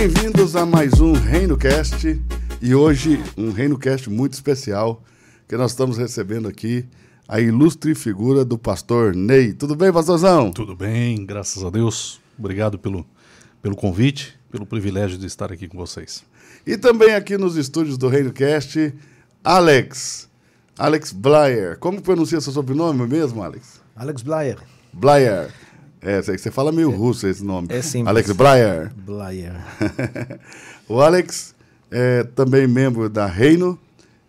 Bem-vindos a mais um Reino Cast e hoje um Reino Cast muito especial que nós estamos recebendo aqui a ilustre figura do pastor Ney. Tudo bem, pastorzão? Tudo bem, graças a Deus. Obrigado pelo, pelo convite, pelo privilégio de estar aqui com vocês. E também aqui nos estúdios do Reino Cast, Alex. Alex Blyer. Como pronuncia seu sobrenome mesmo, Alex? Alex Blyer. Blyer. É, você fala meio russo esse nome. É sim. Alex Blyer. Blyer. o Alex é também membro da Reino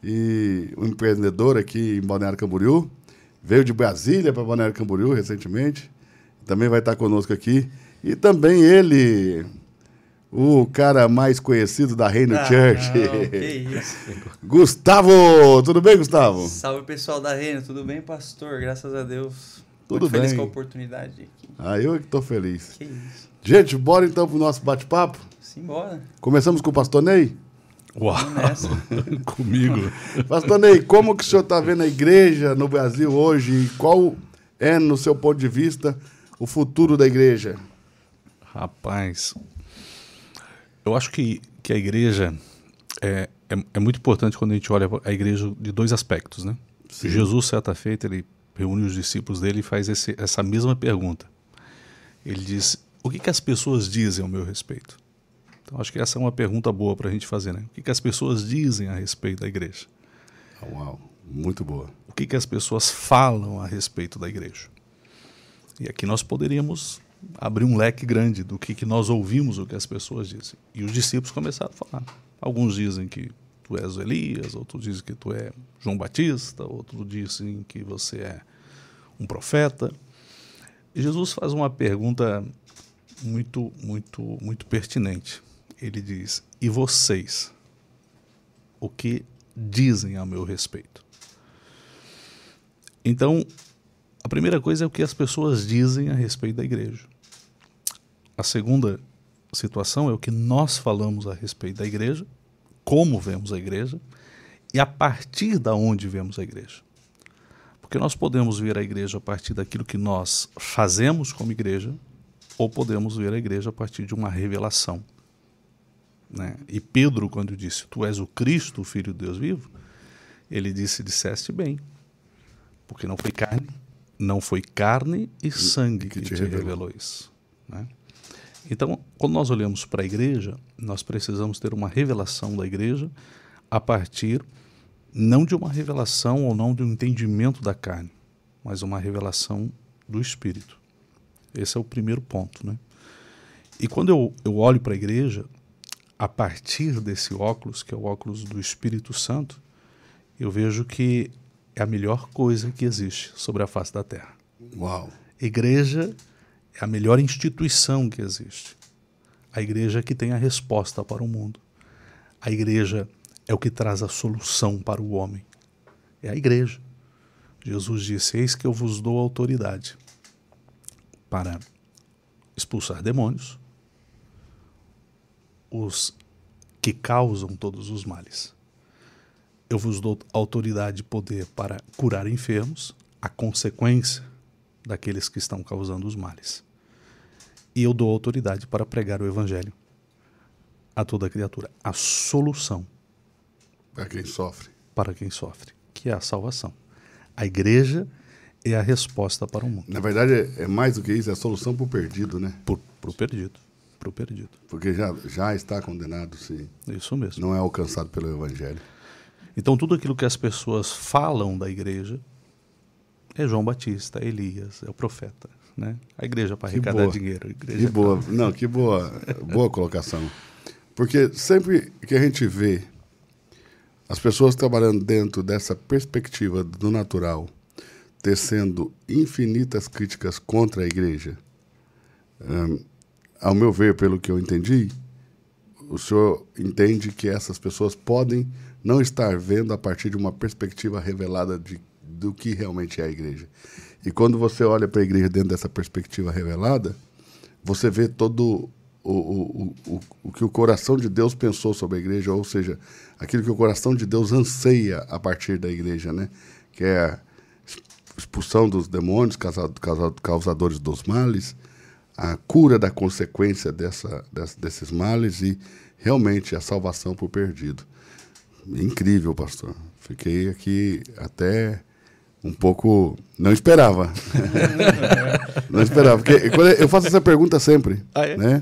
e um empreendedor aqui em Balneário Camboriú. Veio de Brasília para Balneário Camboriú recentemente. Também vai estar conosco aqui. E também ele, o cara mais conhecido da Reino Ah, Church. não, que isso. Gustavo! Tudo bem, Gustavo? Salve pessoal da Reino, tudo bem, pastor? Graças a Deus. Tudo Muito feliz bem. com a oportunidade aqui. Ah, eu é que tô feliz. Que isso. Gente, bora então pro nosso bate-papo. Simbora. Começamos com o pastor Ney. Uau! Comigo. Pastor Ney, como que o senhor está vendo a igreja no Brasil hoje e qual é, no seu ponto de vista, o futuro da igreja? Rapaz, eu acho que, que a igreja é, é, é muito importante quando a gente olha a igreja de dois aspectos, né? Jesus, certa feita, ele reúne os discípulos dele e faz esse, essa mesma pergunta. Ele diz: O que, que as pessoas dizem ao meu respeito? Então, acho que essa é uma pergunta boa para a gente fazer, né? O que, que as pessoas dizem a respeito da igreja? Ah, Uau, muito boa. o que, que as pessoas falam a respeito da igreja. E aqui nós poderíamos abrir um leque grande do que, que nós ouvimos o que as pessoas dizem. E os discípulos começaram a falar. Alguns dizem que tu és o Elias, outros dizem que tu é João Batista, outros dizem que você é um profeta. Jesus faz uma pergunta muito, muito, muito pertinente. Ele diz: E vocês? O que dizem a meu respeito? Então, a primeira coisa é o que as pessoas dizem a respeito da igreja. A segunda situação é o que nós falamos a respeito da igreja, como vemos a igreja e a partir da onde vemos a igreja. Porque nós podemos ver a igreja a partir daquilo que nós fazemos como igreja, ou podemos ver a igreja a partir de uma revelação. Né? E Pedro, quando disse, Tu és o Cristo, o Filho de Deus vivo, ele disse, disseste bem, porque não foi carne, não foi carne e sangue que, te, revelou. isso. né? Então, quando nós olhamos para a igreja, nós precisamos ter uma revelação da igreja a partir não de uma revelação ou não de um entendimento da carne, mas uma revelação do Espírito. Esse é o primeiro ponto, né? E quando eu, eu olho para a igreja, a partir desse óculos, que é o óculos do Espírito Santo, eu vejo que é a melhor coisa que existe sobre a face da terra. Uau. Igreja é a melhor instituição que existe. A igreja que tem a resposta para o mundo. A igreja é o que traz a solução para o homem. É a igreja. Jesus disse: Eis que eu vos dou autoridade para expulsar demônios, os que causam todos os males. Eu vos dou autoridade e poder para curar enfermos, a consequência daqueles que estão causando os males. E eu dou autoridade para pregar o evangelho a toda criatura, a solução Para quem sofre. para quem sofre, que é a salvação. A igreja é a resposta para o mundo, Na verdade, é, é mais do que isso, é a solução para o perdido, né? para o perdido, para o perdido. Porque já, já está condenado se Isso mesmo. não é alcançado pelo Evangelho. Então tudo aquilo que as pessoas falam da igreja é João Batista, é Elias, é o profeta, né? A igreja para arrecadar dinheiro, Que boa, não, que boa, boa colocação. Porque sempre que a gente vê as pessoas trabalhando dentro dessa perspectiva do natural, tecendo infinitas críticas contra a igreja, hum, ao meu ver, pelo que eu entendi, o senhor entende que essas pessoas podem não estar vendo a partir de uma perspectiva revelada de, do que realmente é a igreja. E quando você olha para a igreja dentro dessa perspectiva revelada, você vê todo o, o, o, o, que o coração de Deus pensou sobre a igreja, ou seja, aquilo que o coração de Deus anseia a partir da igreja, né? Que é a expulsão dos demônios, causa- causa- causadores dos males, a cura da consequência dessa, desses males e realmente a salvação por perdido. Incrível, pastor. Fiquei aqui até um pouco. Não esperava. não esperava. Porque eu faço essa pergunta sempre. Ah, é? né?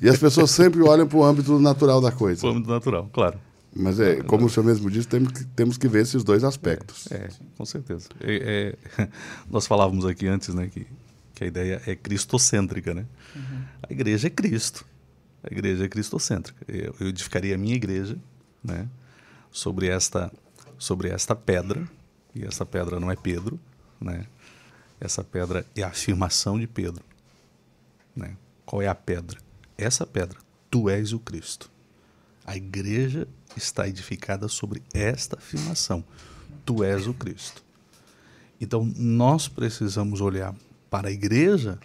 E as pessoas sempre olham para o âmbito natural da coisa. O âmbito natural, claro. Mas é, como o senhor mesmo disse, temos que, temos que ver esses dois aspectos. É, é com certeza. É, é, nós falávamos aqui antes né, que, que a ideia é cristocêntrica. Né? Uhum. A igreja é Cristo. A igreja é cristocêntrica. Eu, eu edificaria a minha igreja né, sobre, esta, sobre esta pedra e essa pedra não é Pedro, né? Essa pedra é a afirmação de Pedro, né? Qual é a pedra? Essa pedra, tu és o Cristo. A igreja está edificada sobre esta afirmação: tu és o Cristo. Então nós precisamos olhar para a igreja,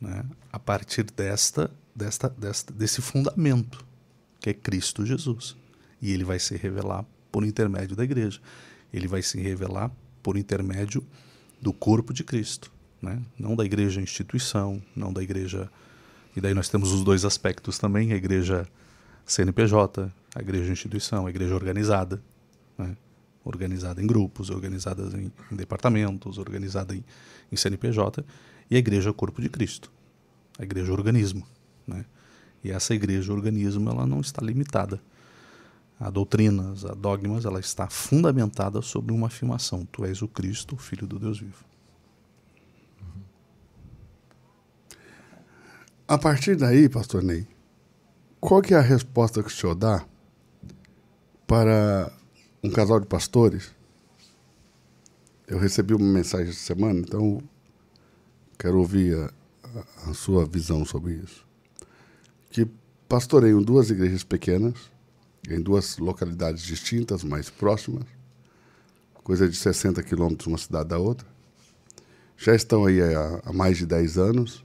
né, a partir desta, desta, desta, desse fundamento que é Cristo Jesus, e ele vai se revelar por intermédio da igreja ele vai se revelar por intermédio do corpo de Cristo, né? não da igreja instituição, não da igreja. E daí nós temos os dois aspectos também: a igreja CNPJ, a igreja instituição, a igreja organizada, né? organizada em grupos, organizada em, em departamentos, organizada em, em, CNPJ, e a igreja corpo de Cristo, a igreja organismo. Né? E essa igreja organismo ela não está limitada a doutrinas, a dogmas, ela está fundamentada sobre uma afirmação: Tu és o Cristo, o Filho do Deus vivo. A partir daí, pastor Ney, qual que é a resposta que o senhor dá para um casal de pastores? Eu recebi uma mensagem essa semana, então quero ouvir a, a sua visão sobre isso. Que pastoreiam duas igrejas pequenas, em duas localidades distintas, mais próximas, coisa de 60 quilômetros uma cidade da outra. Já estão aí há, há mais de 10 anos.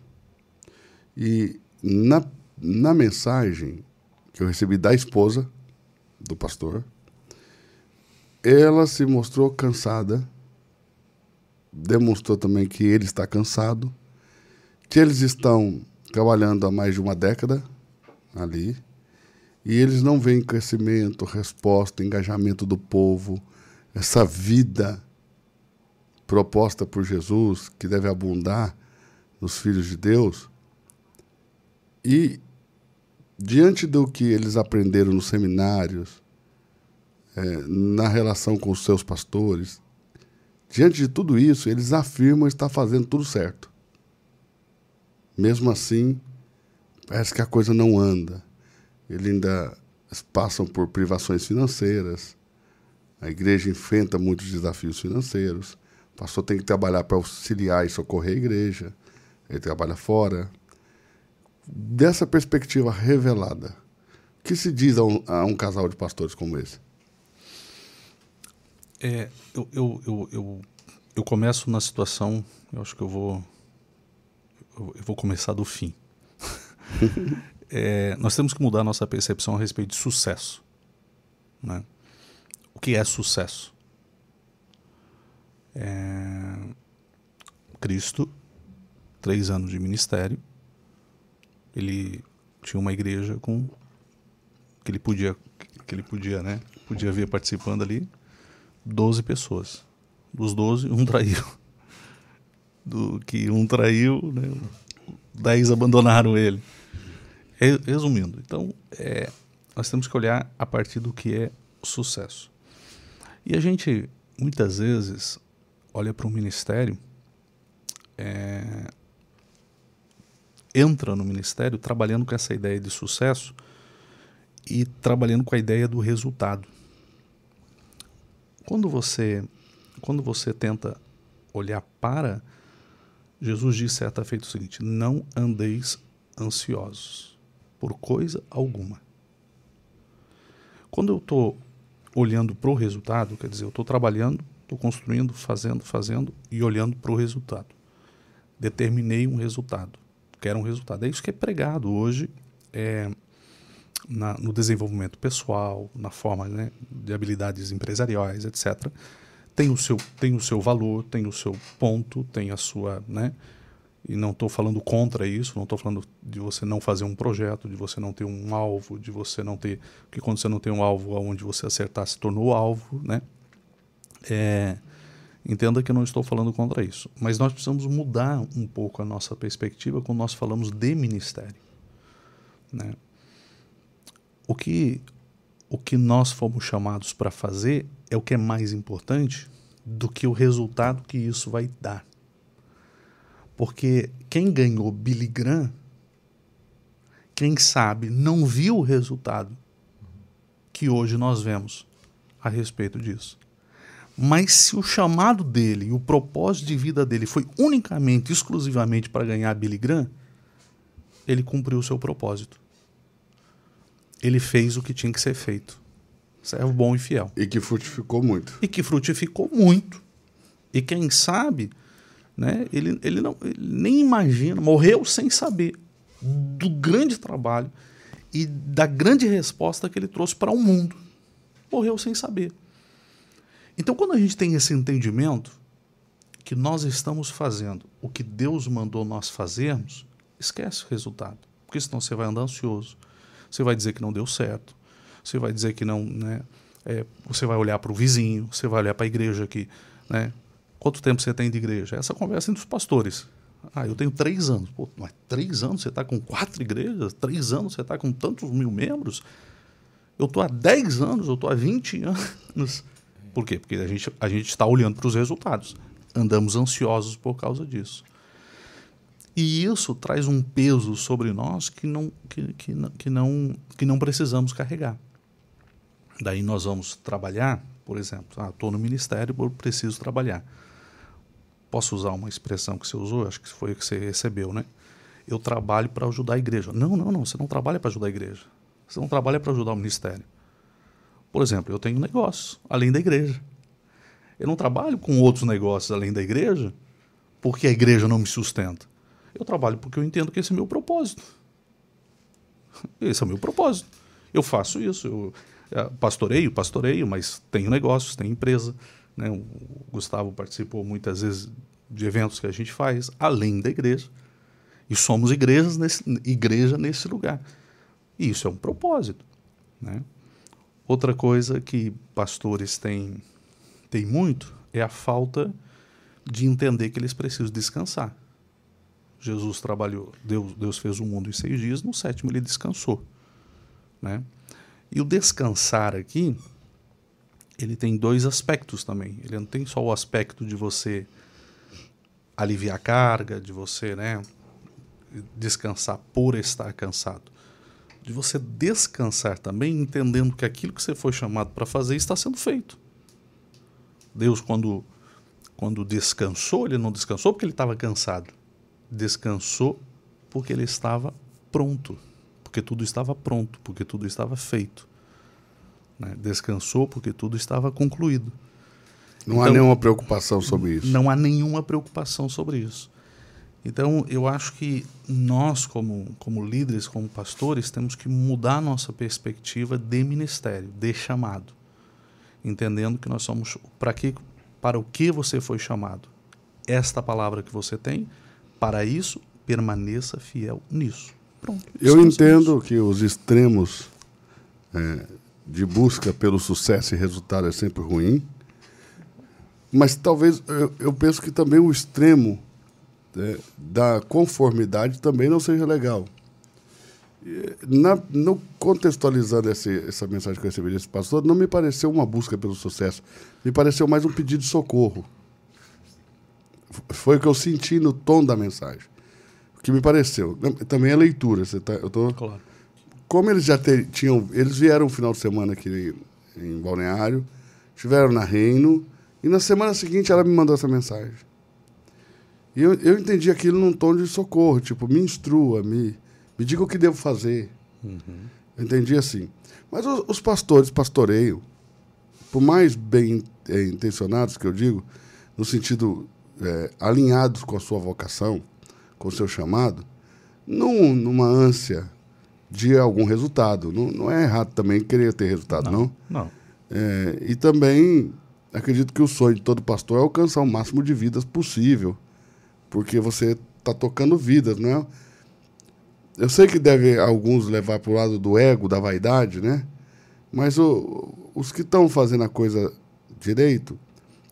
E na, na mensagem que eu recebi da esposa do pastor, ela se mostrou cansada, demonstrou também que ele está cansado, que eles estão trabalhando há mais de uma década ali, e eles não veem crescimento, resposta, engajamento do povo, essa vida proposta por Jesus, que deve abundar nos filhos de Deus. E, diante do que eles aprenderam nos seminários, é, na relação com os seus pastores, diante de tudo isso, eles afirmam estar fazendo tudo certo. Mesmo assim, parece que a coisa não anda ele ainda passam por privações financeiras. A igreja enfrenta muitos desafios financeiros. O pastor tem que trabalhar para auxiliar e socorrer a igreja. Ele trabalha fora. Dessa perspectiva revelada, o que se diz a um, a um casal de pastores como esse? É, eu, eu, eu, eu, eu começo na situação, eu acho que eu vou, eu vou começar do fim. é, nós temos que mudar a nossa percepção a respeito de sucesso. Né? O que é sucesso? É... Cristo, três anos de ministério, ele tinha uma igreja com que ele podia que ele podia, né? Podia vir participando ali 12 pessoas. Dos 12, um traiu. Do que um traiu, né? 10 abandonaram ele. Resumindo, então, é, nós temos que olhar a partir do que é sucesso. E a gente, muitas vezes, olha para um ministério, é, entra no ministério trabalhando com essa ideia de sucesso e trabalhando com a ideia do resultado. Quando você, quando você tenta olhar para, Jesus disse certa feita o seguinte: não andeis ansiosos por coisa alguma. Quando eu estou olhando para o resultado, quer dizer, eu estou trabalhando, estou construindo, fazendo, fazendo e olhando para o resultado. Determinei um resultado, quero um resultado. É isso que é pregado hoje é, na, no desenvolvimento pessoal, na forma né, de habilidades empresariais, etc. Tem o, seu, tem o seu valor, tem o seu ponto, tem a sua. Né, E não estou falando contra isso, não estou falando de você não fazer um projeto, de você não ter um alvo, de você não ter. Porque quando você não tem um alvo onde você acertar se tornou alvo, né? É, entenda que eu não estou falando contra isso. Mas nós precisamos mudar um pouco a nossa perspectiva quando nós falamos de ministério. Né? O, que, o que nós fomos chamados para fazer é o que é mais importante do que o resultado que isso vai dar. Porque quem ganhou Billy Graham, quem sabe, não viu o resultado que hoje nós vemos a respeito disso. Mas se o chamado dele, o propósito de vida dele foi unicamente, exclusivamente para ganhar Billy Graham, ele cumpriu o seu propósito. Ele fez o que tinha que ser feito. Servo bom e fiel. E que frutificou muito. E que frutificou muito. E quem sabe, né, ele, ele, não, ele nem imagina, morreu sem saber do grande trabalho e da grande resposta que ele trouxe para o mundo. Morreu sem saber. Então, quando a gente tem esse entendimento que nós estamos fazendo o que Deus mandou nós fazermos, esquece o resultado. Porque senão você vai andar ansioso, você vai dizer que não deu certo, você vai dizer que não. Né, é, você vai olhar para o vizinho, você vai olhar para a igreja aqui. Né, quanto tempo você tem de igreja? Essa conversa entre os pastores. Ah, eu tenho três anos. Pô, mas três anos você está com quatro igrejas? Três anos você está com tantos mil membros? Eu estou há dez anos, eu estou há vinte anos. Por quê? Porque a gente a está olhando para os resultados. Andamos ansiosos por causa disso. E isso traz um peso sobre nós que não, que, que, que, não, que não precisamos carregar. Daí nós vamos trabalhar, por exemplo, ah, estou no ministério, preciso trabalhar. Posso usar uma expressão que você usou? Acho que foi a que você recebeu, né? Eu trabalho para ajudar a igreja. Não, não, não. Você não trabalha para ajudar a igreja. Você não trabalha para ajudar o ministério. Por exemplo, eu tenho negócios além da igreja. Eu não trabalho com outros negócios além da igreja porque a igreja não me sustenta. Eu trabalho porque eu entendo que esse é meu propósito. Esse é o meu propósito. Eu faço isso. Eu é, pastoreio, pastoreio, mas tenho negócios, tenho empresa. Né? O Gustavo participou muitas vezes de eventos que a gente faz, além da igreja. E somos igrejas nesse, igreja nesse lugar. E isso é um propósito. Né? Outra coisa que pastores têm, têm muito é a falta de entender que eles precisam descansar. Jesus trabalhou, Deus, Deus fez o mundo em seis dias, no sétimo ele descansou. Né? E o descansar aqui, ele tem dois aspectos também. Ele não tem só o aspecto de você aliviar a carga, de você né, descansar por estar cansado de você descansar também, entendendo que aquilo que você foi chamado para fazer está sendo feito. Deus, quando, quando descansou, ele não descansou porque ele estava cansado. Descansou porque ele estava pronto. Porque tudo estava pronto, porque tudo estava feito. Né? Descansou porque tudo estava concluído. Não então, há nenhuma preocupação sobre isso. Não há nenhuma preocupação sobre isso. Então, eu acho que nós, como, como líderes, como pastores, temos que mudar nossa perspectiva de ministério, de chamado. Entendendo que nós somos. Para, que, para o que você foi chamado? Esta palavra que você tem, para isso, permaneça fiel nisso. Pronto. Eu entendo nisso. que os extremos é, de busca pelo sucesso e resultado é sempre ruim, mas talvez eu, eu penso que também o extremo né, da conformidade também não seja legal. Na, no, contextualizando essa mensagem que eu recebi desse pastor, não me pareceu uma busca pelo sucesso, me pareceu mais um pedido de socorro. Foi o que eu senti no tom da mensagem. O que me pareceu. Também é leitura. Você tá, eu tô, claro. Como eles já ter, tinham. Eles vieram um final de semana aqui em Balneário, estiveram na Reino, e na semana seguinte ela me mandou essa mensagem. E eu, eu entendi aquilo num tom de socorro, tipo, me instrua, me, me diga o que devo fazer. Uhum. Eu entendi assim. Mas os, os pastores pastoreiam, por mais bem é, intencionados que eu digo, no sentido é, alinhados com a sua vocação, com o seu chamado, num, numa ânsia de algum resultado. Não, não é errado também querer ter resultado, não. Não. não. É, e também acredito que o sonho de todo pastor é alcançar o máximo de vidas possível porque você tá tocando vidas, não é? Eu sei que deve alguns levar para o lado do ego, da vaidade, né? Mas o, os que estão fazendo a coisa direito,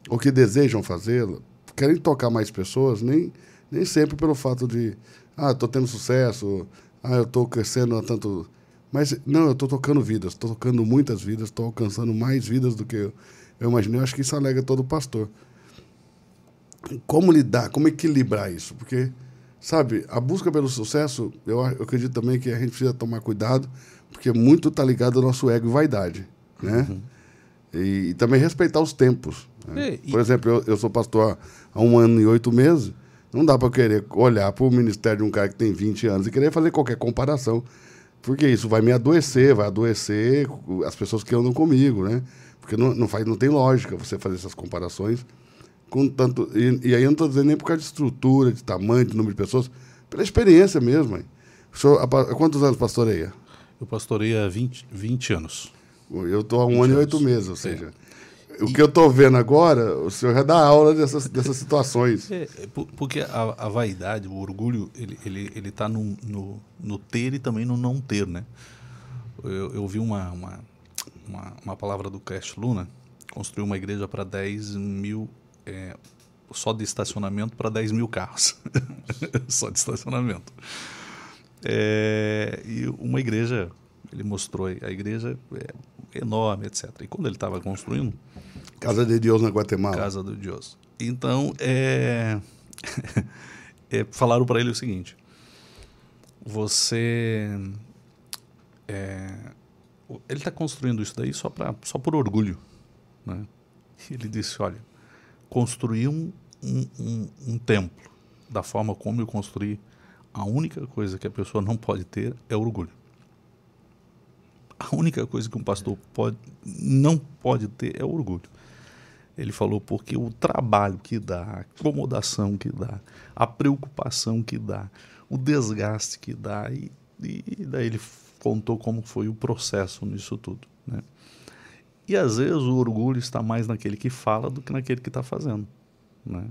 ou que desejam fazê-la, querem tocar mais pessoas, nem, nem sempre pelo fato de, ah, estou tendo sucesso, ah, eu estou crescendo a tanto. Mas, não, eu estou tocando vidas, estou tocando muitas vidas, estou alcançando mais vidas do que eu, eu imaginei. Eu acho que isso alega todo pastor. Como lidar, como equilibrar isso? Porque, sabe, a busca pelo sucesso, eu, eu acredito também que a gente precisa tomar cuidado, porque muito está ligado ao nosso ego e vaidade, né? Uhum. E, e, também respeitar os tempos. Né? E, Por exemplo, eu, eu sou pastor há, há um ano e oito meses, não dá para querer olhar para o ministério de um cara que tem 20 anos e querer fazer qualquer comparação. Porque isso vai me adoecer, vai adoecer as pessoas que andam comigo, né? Porque não, não, faz, não tem lógica você fazer essas comparações com tanto. E, e aí eu não estou dizendo nem por causa de estrutura, de tamanho, de número de pessoas, pela experiência mesmo. Hein? O senhor, há quantos anos pastoreia? Eu pastorei há 20, 20 anos. Eu estou há um ano e oito meses, ou seja. É o que eu estou vendo agora, o senhor já dá aula dessas, dessas situações. É, é porque a, a, vaidade, o orgulho, ele está ele, ele tá no, no, no, ter e também no não ter, né? Eu, eu vi uma, uma, uma, uma palavra do Cash Luna, construiu uma igreja para 10 mil, é, só de estacionamento para 10 mil carros. só de estacionamento. É, e uma igreja, ele mostrou a igreja é enorme, etc. E quando ele estava construindo, Casa de Deus na Guatemala. Casa de Deus. Então, é... é falaram para ele o seguinte: você. É... ele está construindo isso daí só, pra, só por orgulho. Né? Ele disse: olha, construir um, um, um, um templo da forma como eu construí, a única coisa que a pessoa não pode ter é orgulho. A única coisa que um pastor pode, não pode ter é orgulho. Ele falou porque o trabalho que dá, a acomodação que dá, a preocupação que dá, o desgaste que dá, e, e daí ele contou como foi o processo nisso tudo. Né? E às vezes o orgulho está mais naquele que fala do que naquele que está fazendo. Né?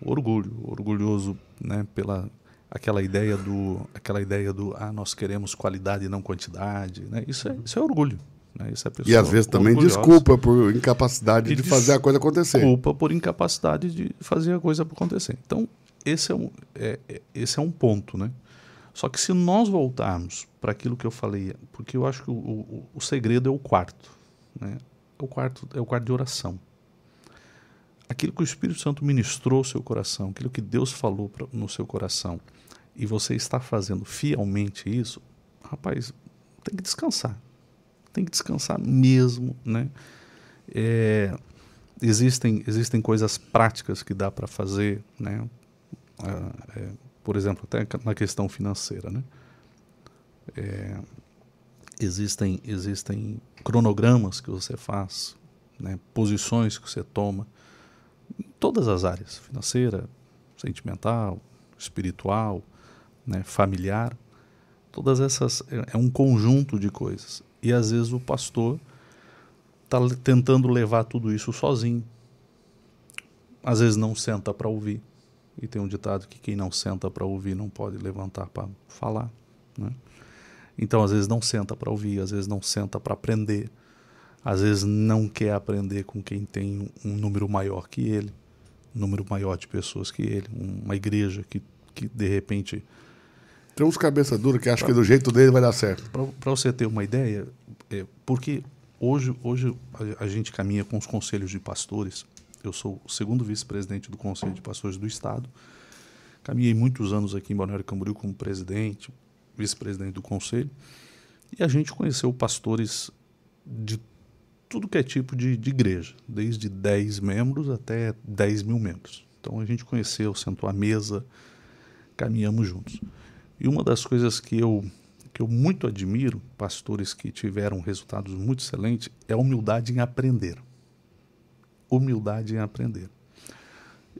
Orgulho, orgulhoso né, pela aquela ideia do aquela ideia do ah nós queremos qualidade e não quantidade né? isso é isso é orgulho né? Isso é e às vezes também desculpa por incapacidade de fazer a coisa acontecer. Desculpa por incapacidade de fazer a coisa acontecer. Então, esse é um, é, é, esse é um ponto. Né? Só que se nós voltarmos para aquilo que eu falei, porque eu acho que o, o, o segredo é o quarto. Né? É o quarto é o quarto de oração. Aquilo que o Espírito Santo ministrou ao seu coração, aquilo que Deus falou pra, no seu coração, e você está fazendo fielmente isso, rapaz, tem que descansar tem que descansar mesmo, né? É, existem existem coisas práticas que dá para fazer, né? Ah, é, por exemplo, até na questão financeira, né? É, existem existem cronogramas que você faz, né? Posições que você toma, em todas as áreas, financeira, sentimental, espiritual, né? Familiar, todas essas é, é um conjunto de coisas e às vezes o pastor está tentando levar tudo isso sozinho. Às vezes não senta para ouvir. E tem um ditado que quem não senta para ouvir não pode levantar para falar. Né? Então, às vezes não senta para ouvir, às vezes não senta para aprender, às vezes não quer aprender com quem tem um número maior que ele, um número maior de pessoas que ele, uma igreja que, que de repente tem uns cabeça dura que acham que do jeito dele vai dar certo. Para você ter uma ideia, é, porque hoje, hoje a, a, gente caminha com os conselhos de pastores. Eu sou o segundo vice-presidente do Conselho de Pastores do Estado. Caminhei muitos anos aqui em Balneário Camboriú como presidente, vice-presidente do conselho. E a gente conheceu pastores de tudo que é tipo de, de igreja, desde 10 membros até 10 mil membros. Então a gente conheceu, sentou à mesa, caminhamos juntos. E uma das coisas que eu, que eu muito admiro, pastores que tiveram resultados muito excelentes, é a humildade em aprender. Humildade em aprender.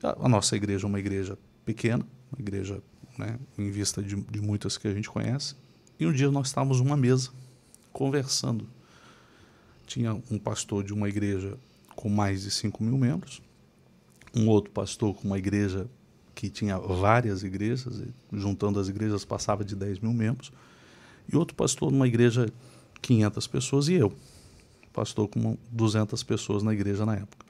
A, a nossa igreja é uma igreja pequena, uma igreja né, em vista de, de muitas que a gente conhece. E um dia nós estávamos numa mesa, conversando. Tinha um pastor de uma igreja com mais de 5 mil membros, um outro pastor com uma igreja que tinha várias igrejas, juntando as igrejas passava de 10 mil membros, e outro pastor numa igreja 500 pessoas, e eu, pastor com 200 pessoas na igreja na época.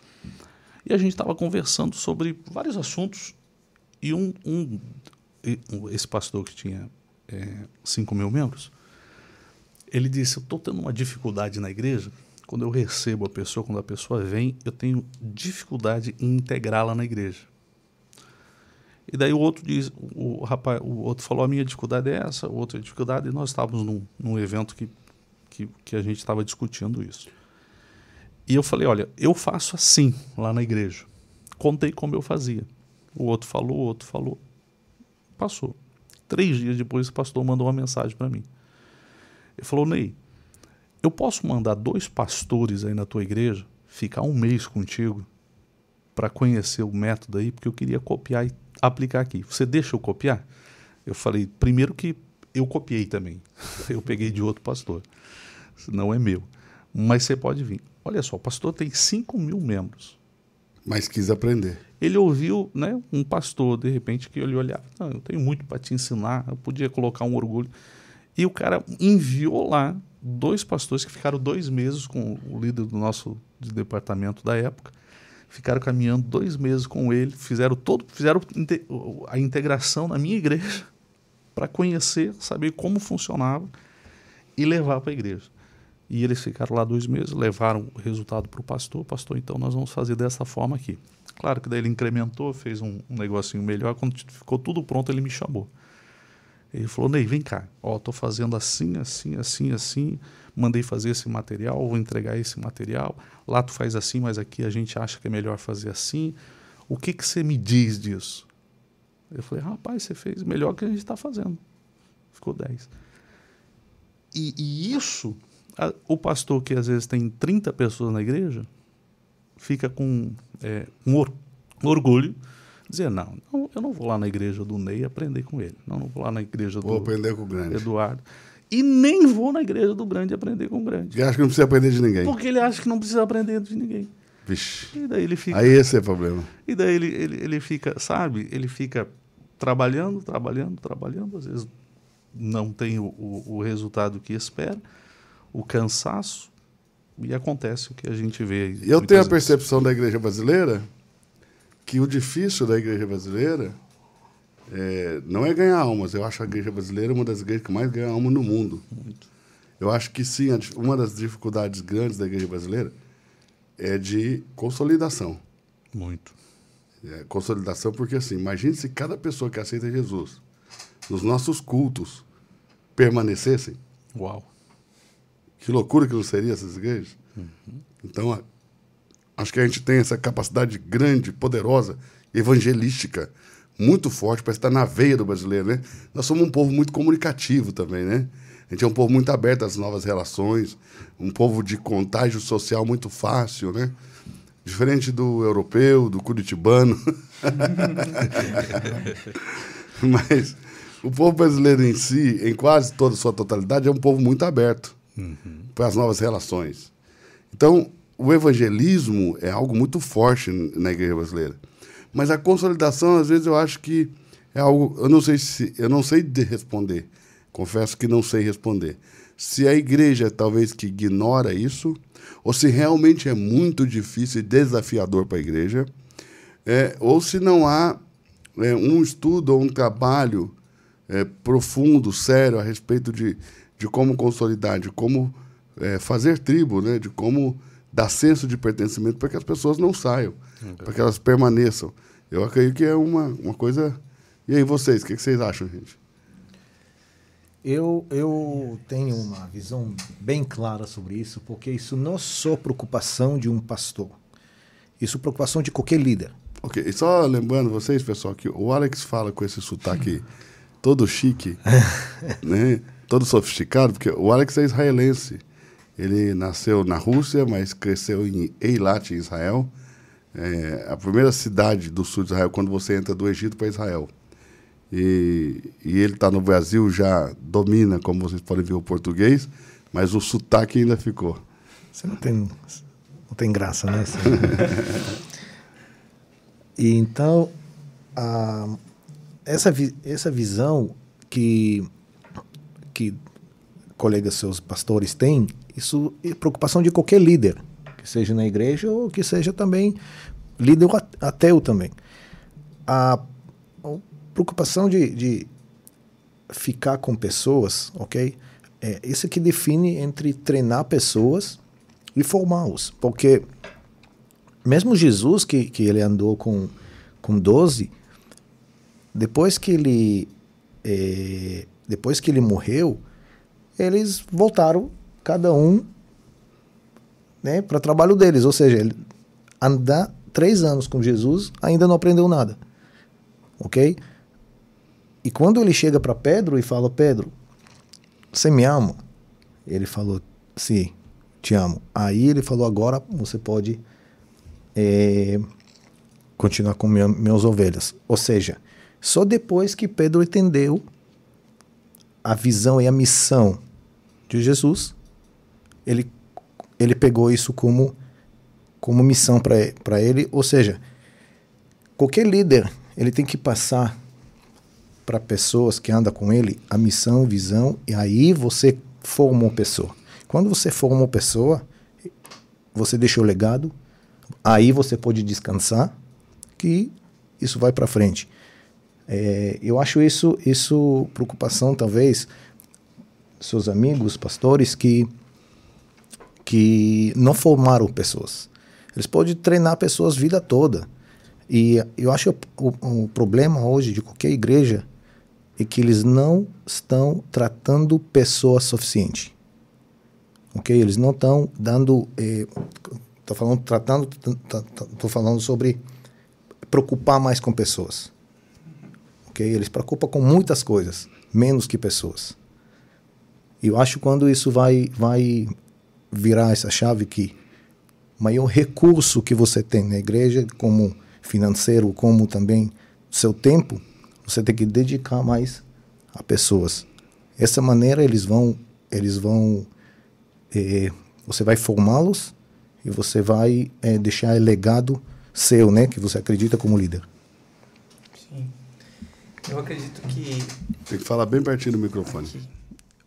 E a gente estava conversando sobre vários assuntos, e um, um esse pastor que tinha é, 5 mil membros, ele disse: Eu estou tendo uma dificuldade na igreja. Quando eu recebo a pessoa, quando a pessoa vem, eu tenho dificuldade em integrá-la na igreja. E daí o outro diz, o rapaz, o outro falou a minha dificuldade é essa, o outro a dificuldade, e nós estávamos num, num evento que, que, que a gente estava discutindo isso. E eu falei, olha, eu faço assim lá na igreja. Contei como eu fazia. O outro falou, o outro falou. Passou. Três dias depois, o pastor mandou uma mensagem para mim. Ele falou, Ney, eu posso mandar dois pastores aí na tua igreja, ficar um mês contigo, para conhecer o método aí, porque eu queria copiar e aplicar aqui. Você deixa eu copiar? Eu falei, primeiro que eu copiei também. Eu peguei de outro pastor. Não é meu. Mas você pode vir. Olha só, o pastor tem 5 mil membros. Mas quis aprender. Ele ouviu né, um pastor, de repente, que ele olhava, não, eu tenho muito para te ensinar, eu podia colocar um orgulho. E o cara enviou lá dois pastores que ficaram dois meses com o líder do nosso de departamento da época ficaram caminhando dois meses com ele, fizeram todo, fizeram a integração na minha igreja para conhecer, saber como funcionava e levar para a igreja. E eles ficaram lá dois meses, levaram o resultado para o pastor. Pastor, então nós vamos fazer dessa forma aqui. Claro que daí ele incrementou, fez um, um negocinho melhor. Quando ficou tudo pronto, ele me chamou. Ele falou: Ney, vem cá. Ó, fazendo assim, assim, assim, assim mandei fazer esse material, vou entregar esse material, lá tu faz assim, mas aqui a gente acha que é melhor fazer assim. O que, que você me diz disso? Eu falei, rapaz, você fez melhor que a gente está fazendo. Ficou 10. E, e isso, a, o pastor que às vezes tem 30 pessoas na igreja, fica com é, or, orgulho, dizer, não, não, eu não vou lá na igreja do Ney aprender com ele. Não, não vou lá na igreja vou do aprender com o grande. Eduardo. E nem vou na igreja do grande aprender com o grande. Porque acha que não precisa aprender de ninguém. Porque ele acha que não precisa aprender de ninguém. Vixe. E daí ele fica. Aí esse é o problema. E daí ele, ele, ele fica, sabe? Ele fica trabalhando, trabalhando, trabalhando. Às vezes não tem o, o, o resultado que espera, o cansaço, e acontece o que a gente vê. Eu tenho a percepção da igreja brasileira que o difícil da igreja brasileira é, não é ganhar almas. Eu acho a igreja brasileira uma das igrejas que mais ganha alma no mundo. Muito. Eu acho que sim, uma das dificuldades grandes da igreja brasileira é de consolidação. Muito. É, consolidação, porque assim, imagine se cada pessoa que aceita Jesus nos nossos cultos permanecessem. Uau! Que loucura que não seria essas igrejas. Uhum. Então, acho que a gente tem essa capacidade grande, poderosa, evangelística, muito forte, parece estar na veia do brasileiro, né? Nós somos um povo muito comunicativo também, né? A gente é um povo muito aberto às novas relações, um povo de contágio social muito fácil, né? Diferente do europeu, do curitibano. Mas o povo brasileiro em si, em quase toda a sua totalidade, é um povo muito aberto uhum. para as novas relações. Então, o evangelismo é algo muito forte na igreja brasileira. Mas a consolidação, às vezes, eu acho que é algo. Eu não sei se. Eu não sei de responder. Confesso que não sei responder. Se a igreja talvez que ignora isso, ou se realmente é muito difícil e desafiador para a igreja, é, ou se não há é, um estudo ou um trabalho é, profundo, sério, a respeito de, de como consolidar, de como é, fazer tribo, né, de como dar senso de pertencimento para que as pessoas não saiam, okay. para que elas permaneçam. Eu acredito que é uma, uma coisa. E aí, vocês, o que, que vocês acham, gente? Eu, eu tenho uma visão bem clara sobre isso, porque isso não é só preocupação de um pastor. Isso é preocupação de qualquer líder. Ok, e só lembrando vocês, pessoal, que o Alex fala com esse sotaque todo chique, né? todo sofisticado, porque o Alex é israelense. Ele nasceu na Rússia, mas cresceu em Eilat, em Israel é, a primeira cidade do sul de Israel, quando você entra do Egito para Israel. E, e ele está no Brasil, já domina, como vocês podem ver, o português, mas o sotaque ainda ficou. Você não tem, não tem graça, né? e então, a, essa, vi, essa visão que, que colegas seus pastores têm, isso é preocupação de qualquer líder, que seja na igreja ou que seja também líder ateu também. A, preocupação de, de ficar com pessoas, ok? É isso que define entre treinar pessoas e formá-los. Porque mesmo Jesus, que, que ele andou com, com 12, depois que ele é, depois que ele morreu, eles voltaram cada um né, para o trabalho deles. Ou seja, ele andar três anos com Jesus ainda não aprendeu nada, ok? E quando ele chega para Pedro e fala Pedro, você me ama? Ele falou sim, te amo. Aí ele falou agora você pode é, continuar com minha, minhas ovelhas. Ou seja, só depois que Pedro entendeu a visão e a missão de Jesus, ele, ele pegou isso como, como missão para ele. Ou seja, qualquer líder ele tem que passar para pessoas que andam com ele a missão, visão, e aí você forma uma pessoa. Quando você forma uma pessoa, você deixa o legado, aí você pode descansar, que isso vai para frente. É, eu acho isso, isso preocupação, talvez, seus amigos, pastores, que, que não formaram pessoas. Eles podem treinar pessoas a vida toda. E eu acho o, o problema hoje de qualquer igreja é que eles não estão tratando pessoas suficiente. Ok? Eles não estão dando. Estou eh, falando, tratando, estou falando sobre preocupar mais com pessoas ok? Eles preocupam com muitas coisas, menos que pessoas. E eu acho que quando isso vai, vai virar essa chave que maior recurso que você tem na igreja, como financeiro, como também seu tempo, você tem que dedicar mais a pessoas. Essa maneira eles vão, eles vão, eh, você vai formá-los e você vai eh, deixar legado seu, né, que você acredita como líder. Eu acredito que. Tem que falar bem pertinho do microfone. Aqui.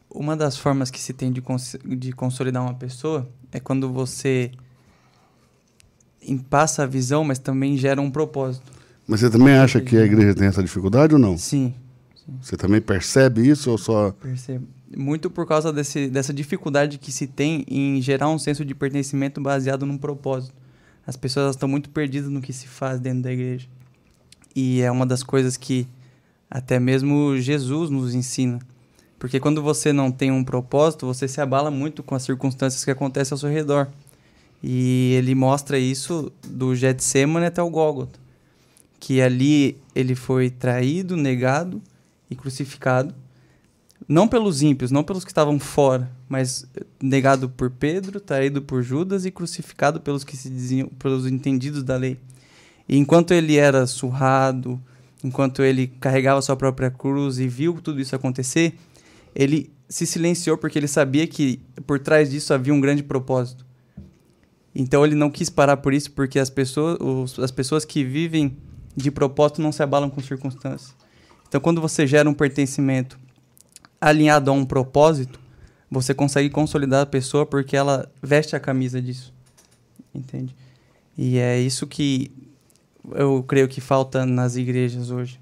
Uma das formas que se tem de, cons de consolidar uma pessoa é quando você passa a visão, mas também gera um propósito. Mas você também acha que a igreja tem essa dificuldade ou não? Sim. sim. Você também percebe isso ou só. Percebo. Muito por causa desse, dessa dificuldade que se tem em gerar um senso de pertencimento baseado num propósito. As pessoas estão muito perdidas no que se faz dentro da igreja. E é uma das coisas que até mesmo Jesus nos ensina. Porque quando você não tem um propósito, você se abala muito com as circunstâncias que acontecem ao seu redor. E ele mostra isso do Getsemane até o Gólgota. Que ali ele foi traído, negado e crucificado. Não pelos ímpios, não pelos que estavam fora, mas negado por Pedro, traído por Judas e crucificado pelos que se diziam, pelos entendidos da lei. E enquanto ele era surrado, enquanto ele carregava sua própria cruz e viu tudo isso acontecer, ele se silenciou porque ele sabia que por trás disso havia um grande propósito. Então ele não quis parar por isso porque as pessoas, as pessoas que vivem de propósito não se abalam com circunstâncias. Então quando você gera um pertencimento alinhado a um propósito, você consegue consolidar a pessoa porque ela veste a camisa disso. Entende? E é isso que eu creio que falta nas igrejas hoje.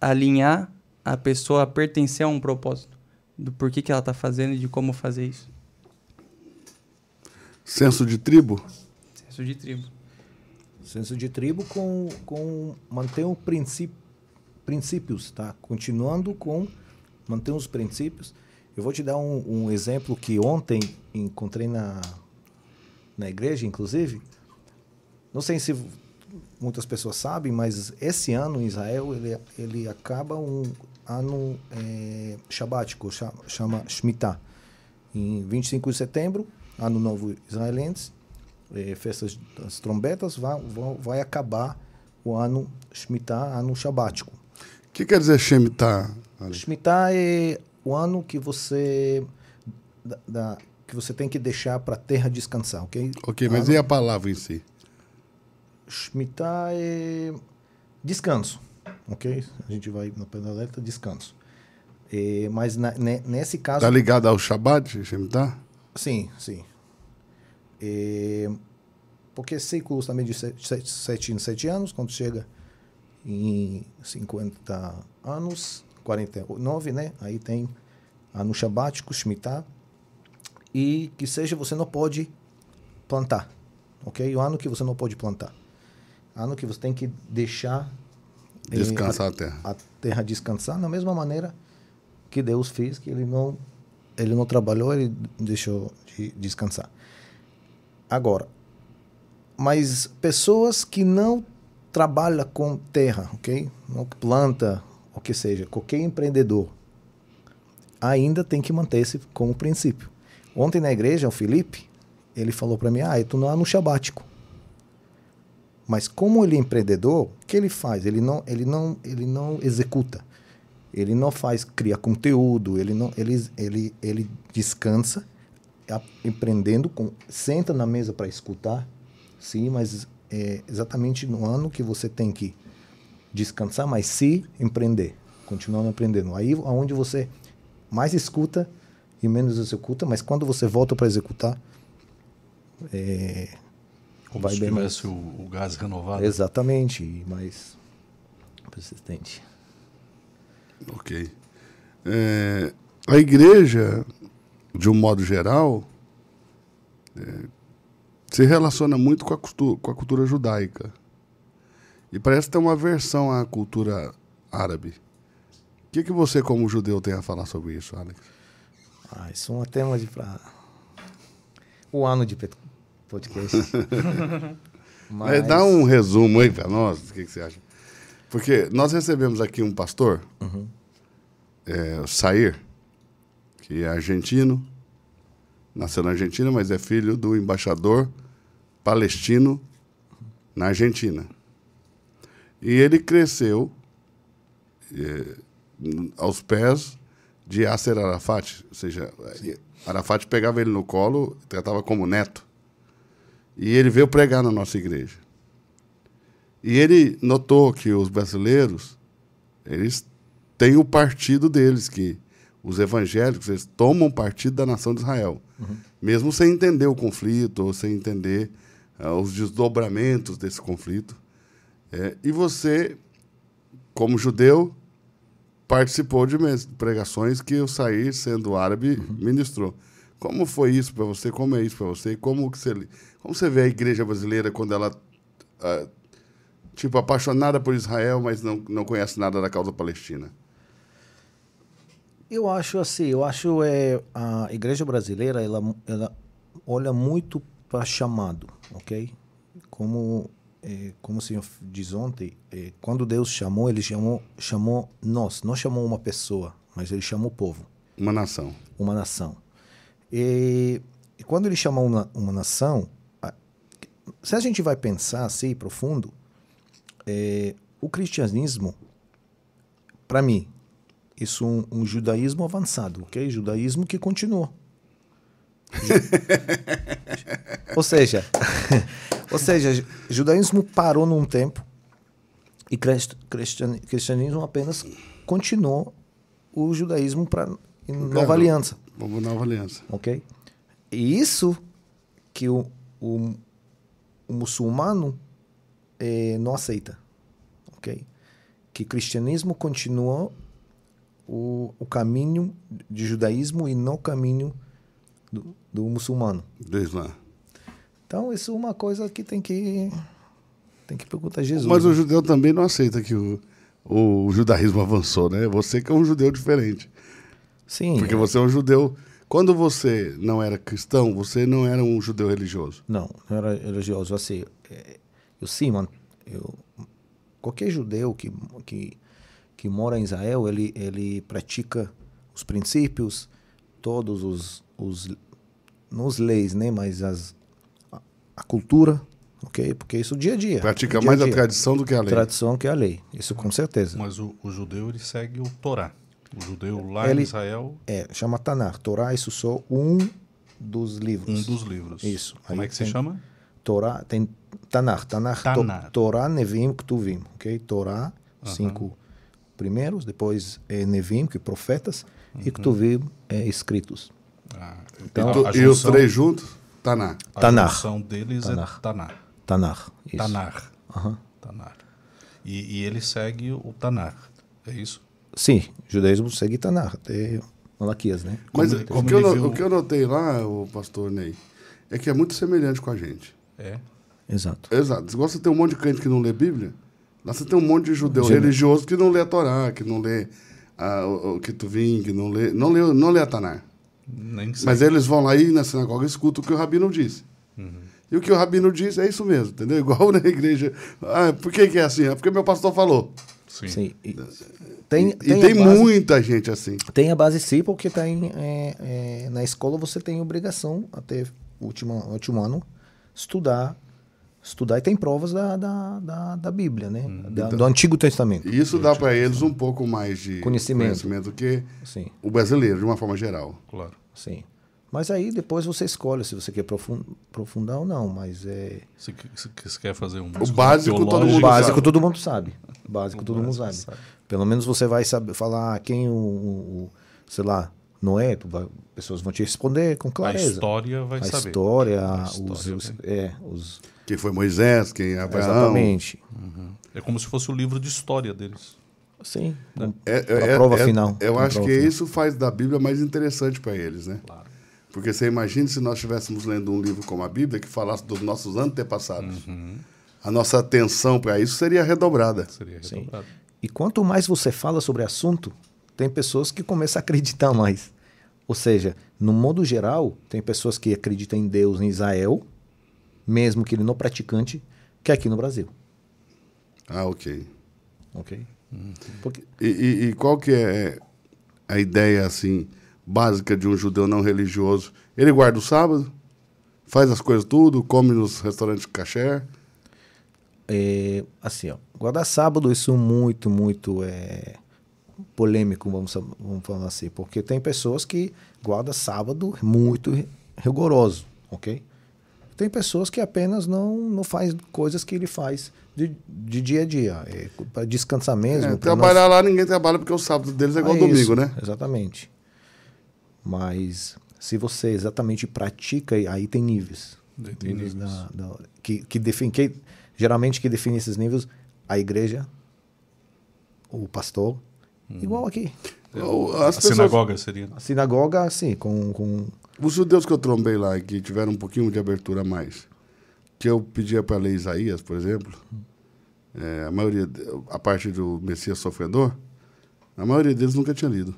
Alinhar a pessoa a pertencer a um propósito. Do porquê que ela está fazendo e de como fazer isso. Senso de tribo? Senso de tribo. Senso de tribo com, com manter o princípio, princípios, tá? Continuando com manter os princípios. Eu vou te dar um, um exemplo que ontem encontrei na, na igreja, inclusive. Não sei se muitas pessoas sabem, mas esse ano em Israel ele, ele acaba um ano é, shabático, chama Shemitah. Em 25 de setembro, ano novo israelense, é, festas das trombetas, vai, vai, vai acabar o ano Shemitah, ano shabático. O que quer dizer Shemitah? Shemitah é o ano que você da, da que você tem que deixar para a terra descansar, ok? Ok, mas ano, e a palavra em si? Shemitah é descanso, ok? A gente vai no pedaleta, descanso. É, mas na- ne- nesse caso... Tá ligado ao Shabbat, Shemitah? Sim, sim. É, porque ciclos também de 7 em 7 anos, quando chega em 50 anos, 49, né? Aí tem ano sabático, Shemitah, e que seja você não pode plantar, ok? O ano que você não pode plantar. Ano que você tem que deixar Descansar a terra. a terra descansar da mesma maneira que Deus fez, que ele não ele não trabalhou, ele deixou de descansar. Agora, mas pessoas que não trabalham com terra, ok? Não planta, o que seja, qualquer empreendedor ainda tem que manter esse como princípio. Ontem na igreja, o Felipe, ele falou para mim, ah, tu não é no sabático. Mas como ele é empreendedor, o que ele faz? Ele não, ele não, ele não executa. Ele não faz, cria conteúdo, ele não, ele, ele, ele descansa, a- empreendendo, com, senta na mesa para escutar, sim, mas é exatamente no ano que você tem que descansar, mas se empreender, continuando aprendendo. Aí aonde você mais escuta e menos executa, mas quando você volta para executar, é, Como vai se bem mais. tivesse o, o gás renovado. Exatamente, e mais persistente. Ok. É, a igreja, de um modo geral, é, se relaciona muito com a, cultu- com a cultura judaica. E parece ter uma versão à cultura árabe. O que, que você, como judeu, tem a falar sobre isso, Alex? Ah, isso é um tema de para o ano de podcast. É, dá um resumo aí para nós, o que, que você acha? Porque nós recebemos aqui um pastor, é, o Sair, que é argentino, nasceu na Argentina, mas é filho do embaixador palestino na Argentina. E ele cresceu é, aos pés de Yasser Arafat, ou seja, Arafat pegava ele no colo, tratava como neto. E ele veio pregar na nossa igreja. E ele notou que os brasileiros, eles têm o partido deles, que os evangélicos, eles tomam partido da nação de Israel. Mesmo sem entender o conflito, ou sem entender ah, os desdobramentos desse conflito. É, e você, como judeu, participou de pregações que o Sair, sendo árabe, ministrou. Como foi isso para você? Como é isso para você? Como, que você, como você vê a igreja brasileira quando ela, ah, tipo, apaixonada por Israel, mas não, não conhece nada da causa palestina? Eu acho assim, eu acho é a igreja brasileira ela, ela olha muito para chamado, ok? Como é, como o senhor diz ontem, é, quando Deus chamou, ele chamou chamou nós, não chamou uma pessoa, mas ele chamou o povo, Uma nação. uma nação. E, e quando ele chamou uma, uma nação, a- se a gente vai pensar assim profundo, é, o cristianismo, para mim, isso é um, um judaísmo avançado, ok? Judaísmo que continuou. ou seja, ou seja, ju- judaísmo parou num tempo e crist- cristian- cristianismo apenas continuou o judaísmo para nova aliança, Vamos nova aliança. ok? E isso que o, o, o muçulmano eh, não aceita, ok? Que cristianismo continuou o, o caminho de judaísmo e não o caminho do, do muçulmano. Do Islã. Então isso é uma coisa que tem que tem que perguntar a Jesus. Mas né? o judeu também não aceita que o, o judaísmo avançou, né? Você que é um judeu diferente. Sim. Porque é- você é um judeu. Quando você não era cristão, você não era um judeu religioso. Não, não era religioso. Assim, é, eu sim, mano. Eu, qualquer judeu que, que, que mora em Israel, ele, ele pratica os princípios, todos os, os não os leis, né, mas as, a, a cultura, ok? Porque isso é o dia a dia. Pratica dia mais a dia. tradição do que a lei. Tradição que a lei, isso com certeza. Mas o, o judeu ele segue o Torá. O judeu lá Ele- em Israel, É, chama Tanar. Torá, isso só um dos livros. um dos livros. Isso. Como Aí é que se chama? Torá tem Tanar, Tanar, to- Tanar. Torá, Nevim, Ktuvim, ok? Torá, cinco primeiros, depois é Nevim, que profetas, e Ktuvim, é escritos. Ah, Então, Tu- a e os junção- três juntos, Taná. A Tanar. junção deles Tanar. é Tanar. Tanar, isso. Tanar. Tanar. E, e ele segue o Tanar. É isso? Sim, judaísmo segue Tanar, até Malaquias, né? Mas Como o, que eu, viu- o que eu notei lá, o pastor Ney, é que é muito semelhante com a gente. É. Exato. Exato. Igual você tem um monte de crente que não lê Bíblia, lá você tem um monte de judeu Gene- religioso que não lê a Torá, que não lê ah, o, o Ketuvim, que não lê, não lê, não lê a Tanar. Nem sei. Mas eles vão lá e na sinagoga escutam o que o rabino disse. E o que o rabino diz é isso mesmo, entendeu? Igual na igreja. Ah, por que, que é assim? É porque meu pastor falou. Sim. Sim. E tem, e tem, a base- muita gente assim. Tem a base sim, porque tem, é, é, na escola você tem obrigação, até o último, o último ano, estudar. Estudar e tem provas da, da, da, da Bíblia, né? Da- do Antigo Testamento. E isso dá para eles um pouco mais de Conhecimento. do que Sim, o brasileiro, de uma forma geral. Claro. sim. Mas aí depois você escolhe se você quer aprofun- aprofundar ou não, mas é... Se, se, se quer fazer um O básico todo O mundo básico sabe. todo mundo sabe. O básico todo mundo sabe. sabe. Pelo menos você vai saber falar quem o, o- o- sei lá, Noé, tu vai- pessoas vão te responder com A clareza. história vai a saber. história, A os, história os- vai- é, os Quem foi Moisés, quem é Abraão. exatamente. É como se fosse o livro de história deles. Sim. com- É, com a é- prova é- final. Eu a acho que final. isso faz da Bíblia mais interessante para eles, né? Claro. Porque você imagina se nós estivéssemos lendo um livro como a Bíblia que falasse dos nossos antepassados. A nossa atenção para isso seria redobrada. Seria Sim. redobrado. E quanto mais você fala sobre assunto, tem pessoas que começam a acreditar mais. Ou seja, no modo geral, tem pessoas que acreditam em Deus em Israel, mesmo que ele não praticante, que é aqui no Brasil. Ah, ok. Ok? Porque, E, e- e qual que é a ideia, assim, básica de um judeu não religioso? Ele guarda o sábado, faz as coisas tudo, come nos restaurantes caché. É, assim, ó, guardar sábado, isso é muito, muito é, polêmico, vamos, vamos falar assim, porque tem pessoas que guardam sábado muito ri- rigoroso, ok? Tem pessoas que apenas não, não faz coisas que ele faz de, de dia a dia, é, para descansar mesmo. É, trabalhar lá, ninguém trabalha porque o sábado deles é igual é domingo, isso, né? Exatamente. Mas se você exatamente pratica, aí tem níveis. Tem Níveis níveis. da- da- que, que define, que, geralmente que define esses níveis, a igreja, o pastor, igual aqui. O- A As pessoas, sinagoga seria. A sinagoga, assim, com, com os judeus que eu trombei lá e que tiveram um pouquinho de abertura a mais, que eu pedia para ler Isaías, por exemplo, é, a maioria, a parte do Messias sofredor, a maioria deles nunca tinha lido.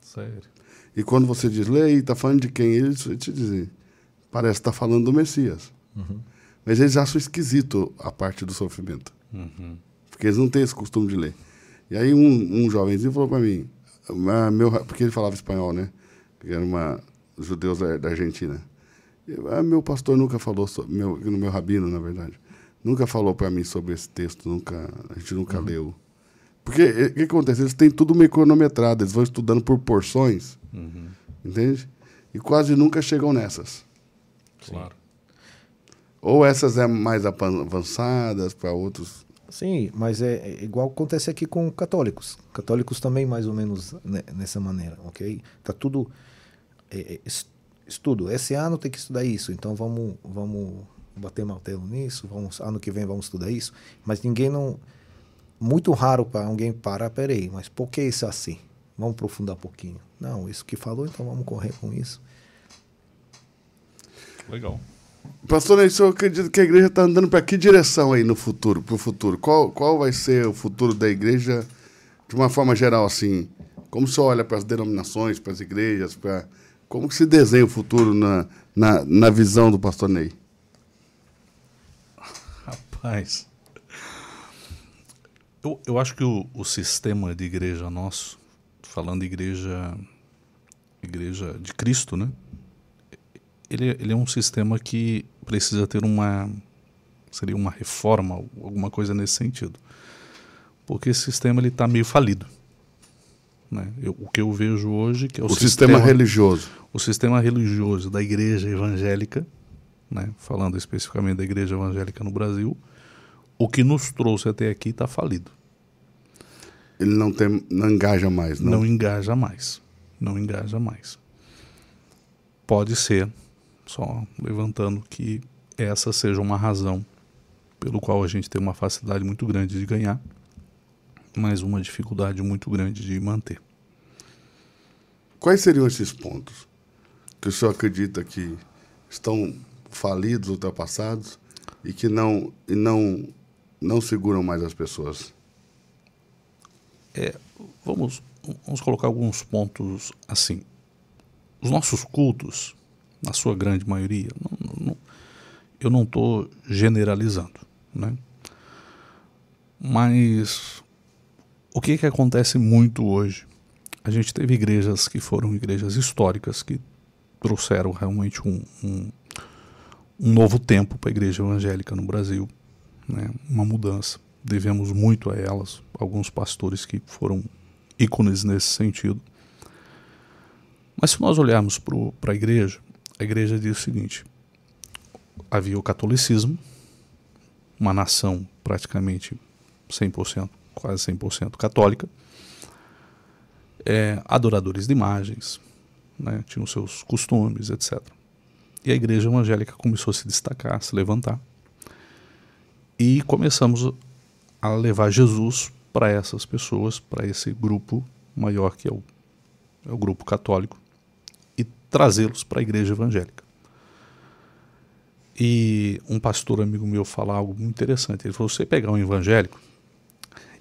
Sério. E quando você diz, lei, está falando de quem? Eles te dizem, parece que está falando do Messias. Mas eles acham esquisito a parte do sofrimento. Uhum. Porque eles não têm esse costume de ler. E aí um, um jovenzinho falou para mim, ah, meu, porque ele falava espanhol, né? Que era uma judeus da, da Argentina. Eu, ah, meu pastor nunca falou, so- meu, meu rabino, na verdade, nunca falou para mim sobre esse texto, nunca, a gente nunca leu. Porque eh, o que acontece? Eles têm tudo meio cronometrado, eles vão estudando por porções, Uhum. entende? E quase nunca chegam nessas. Claro. Ou essas é mais avançadas para outros. Sim, mas é, é igual acontece aqui com católicos. Católicos também mais ou menos ne- nessa maneira, ok? Tá tudo é, é, es- estudo. Esse ano tem que estudar isso, então vamos vamos bater martelo nisso. Vamos ano que vem vamos estudar isso. Mas ninguém não muito raro para alguém parar. Peraí, mas por que isso é assim? Vamos aprofundar um pouquinho. Não, isso que falou, então vamos correr com isso. Legal. Pastor, Ney, o senhor acredita que a igreja está andando para que direção aí no futuro, para o futuro? Qual, qual vai ser o futuro da igreja de uma forma geral, assim? Como senhor olha para as denominações, para as igrejas, para como que se desenha o futuro na, na, na visão do pastor Ney? Rapaz. Eu, eu acho que o, o sistema de igreja nosso, falando de igreja, igreja de Cristo, né? Ele, ele é um sistema que precisa ter uma. Seria uma reforma, alguma coisa nesse sentido. Porque esse sistema está meio falido. Né? Eu- o que eu vejo hoje que é o, O, sistema, religioso. o sistema religioso da igreja evangélica né, falando especificamente da igreja evangélica no Brasil, o que nos trouxe até aqui está falido. Ele não, tem, não engaja mais, não? Não engaja mais. Não engaja mais. Pode ser, só levantando que essa seja uma razão pelo qual a gente tem uma facilidade muito grande de ganhar, mas uma dificuldade muito grande de manter. Quais seriam esses pontos que o senhor acredita que estão falidos, ultrapassados e que não, e não não seguram mais as pessoas? É, vamos, vamos colocar alguns pontos assim. Os nossos cultos, na sua grande maioria, não, não, eu não estou generalizando, né? Mas o que, que acontece muito hoje? A gente teve igrejas que foram igrejas históricas que trouxeram realmente um, um, um novo tempo para a igreja evangélica no Brasil né, uma mudança. Devemos muito a elas, alguns pastores que foram ícones nesse sentido. Mas se nós olharmos para a igreja, a igreja diz o seguinte: havia o catolicismo, uma nação praticamente 100%, quase 100% católica, é, adoradores de imagens, né, tinham seus costumes, etc. E a igreja evangélica começou a se destacar, a se levantar. E começamos a levar Jesus para essas pessoas, para esse grupo maior que é o, é o grupo católico, trazê-los para a igreja evangélica. E um pastor amigo meu falou algo muito interessante. Ele falou: você pegar um evangélico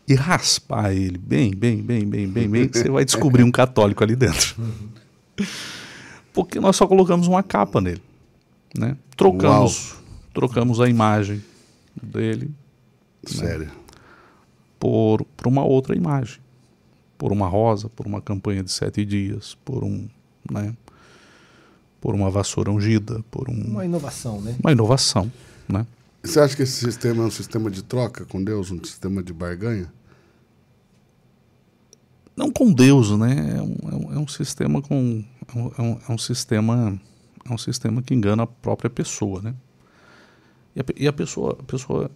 e raspar ele bem, bem, bem, bem, bem, bem, você vai descobrir um católico ali dentro. Porque nós só colocamos uma capa nele. Né? Trocamos, trocamos a imagem, dele. Né, Sério? Né, por, por uma outra imagem. Por uma rosa, por uma campanha de sete dias, por um. Né, por uma vassoura ungida, por um, uma inovação, né? Uma inovação, né? Você acha que esse sistema é um sistema de troca com Deus, um sistema de barganha? Não com Deus, né? É um, é um é sistema com é um, é um sistema é um sistema que engana a própria pessoa, né? E a, e a pessoa, a pessoa,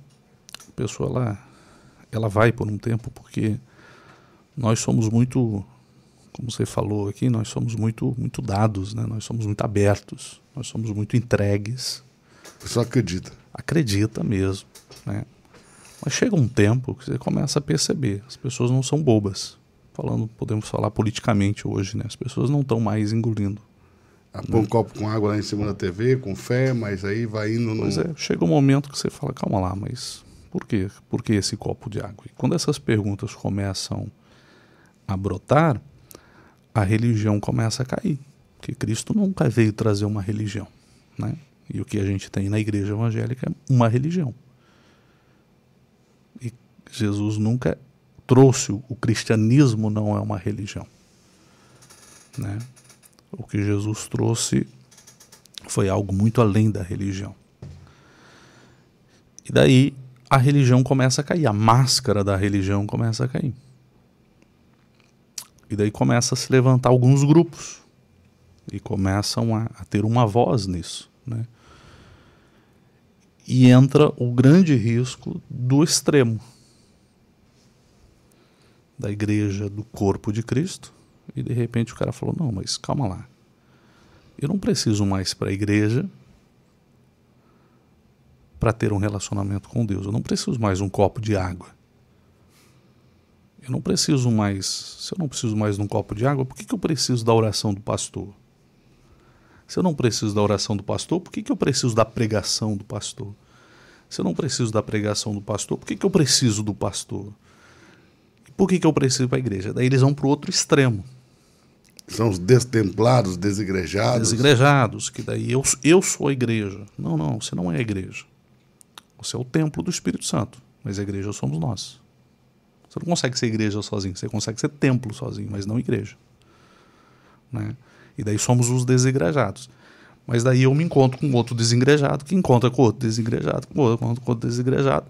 a pessoa ela, ela vai por um tempo porque nós somos muito, como você falou aqui, nós somos muito, muito dados, né? Nós somos muito abertos, nós somos muito entregues. A pessoa acredita. Acredita mesmo, né? Mas chega um tempo que você começa a perceber, as pessoas não são bobas. Falando, podemos falar politicamente hoje, né? As pessoas não estão mais engolindo Põe um copo com água lá em cima da TV, com fé, mas aí vai indo no. Pois é, chega um momento que você fala, calma lá, mas por quê? Por que esse copo de água? E quando essas perguntas começam a brotar, a religião começa a cair. Porque Cristo nunca veio trazer uma religião. Né? E o que a gente tem na igreja evangélica é uma religião. E Jesus nunca trouxe o cristianismo não é uma religião. Né? O que Jesus trouxe foi algo muito além da religião. E daí a religião começa a cair, a máscara da religião começa a cair. E daí começa a se levantar alguns grupos e começam a, a ter uma voz nisso, né? E entra o grande risco do extremo da igreja do corpo de Cristo, e de repente o cara falou: Não, mas calma lá. Eu não preciso mais para a igreja para ter um relacionamento com Deus. Eu não preciso mais um copo de água. Eu não preciso mais. Se eu não preciso mais de um copo de água, por que, que eu preciso da oração do pastor? Se eu não preciso da oração do pastor, por que, que eu preciso da pregação do pastor? Se eu não preciso da pregação do pastor, por que, que eu preciso do pastor? Por que, que eu preciso para a igreja? Daí eles vão para o outro extremo. São os destemplados, desigrejados. Desigrejados, que daí eu, eu sou a igreja. Não, não, você não é a igreja. Você é o templo do Espírito Santo, mas a igreja somos nós. Você não consegue ser igreja sozinho, você consegue ser templo sozinho, mas não igreja. Né? E daí somos os desigrejados. Mas daí eu me encontro com outro desengrejado, que encontra com outro desengrejado, com outro, com outro desengrejado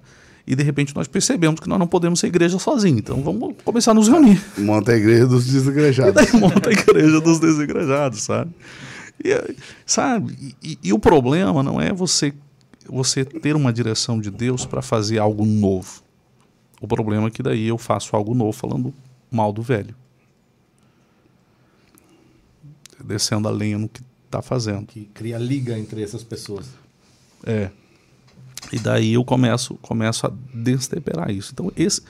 e de repente nós percebemos que nós não podemos ser igreja sozinhos. Então vamos começar a nos reunir. Monta a igreja dos desigrejados. E daí monta a igreja dos desigrejados, sabe? E, sabe? E- e o problema não é você você ter uma direção de Deus para fazer algo novo. O problema é que daí eu faço algo novo falando mal do velho. Descendo a lenha no que está fazendo. Que cria liga entre essas pessoas. É. E daí eu começo, começo a destemperar isso. Então, esse.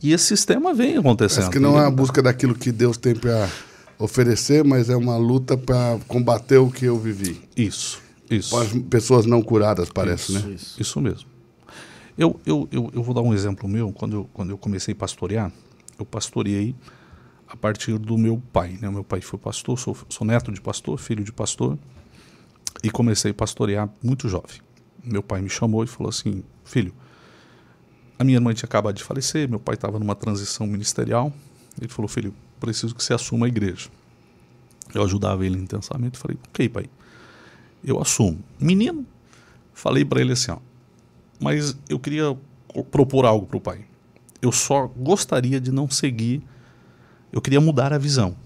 E esse sistema vem acontecendo. Parece que não é a busca daquilo que Deus tem para oferecer, mas é uma luta para combater o que eu vivi. Isso, isso. As pessoas não curadas, parece, né? Isso. Isso mesmo. Eu, eu, eu, eu vou dar um exemplo meu. Quando eu, quando eu comecei a pastorear, eu pastoreei a partir do meu pai. Né? Meu pai foi pastor, sou, sou neto de pastor, filho de pastor, e comecei a pastorear muito jovem. Meu pai me chamou e falou assim: Filho, a minha irmã tinha acabado de falecer, meu pai estava numa transição ministerial. Ele falou: Filho, preciso que você assuma a igreja. Eu ajudava ele intensamente. Falei: Ok, pai, eu assumo. Menino, falei para ele assim: ó, mas eu queria propor algo para o pai. Eu só gostaria de não seguir. Eu queria mudar a visão.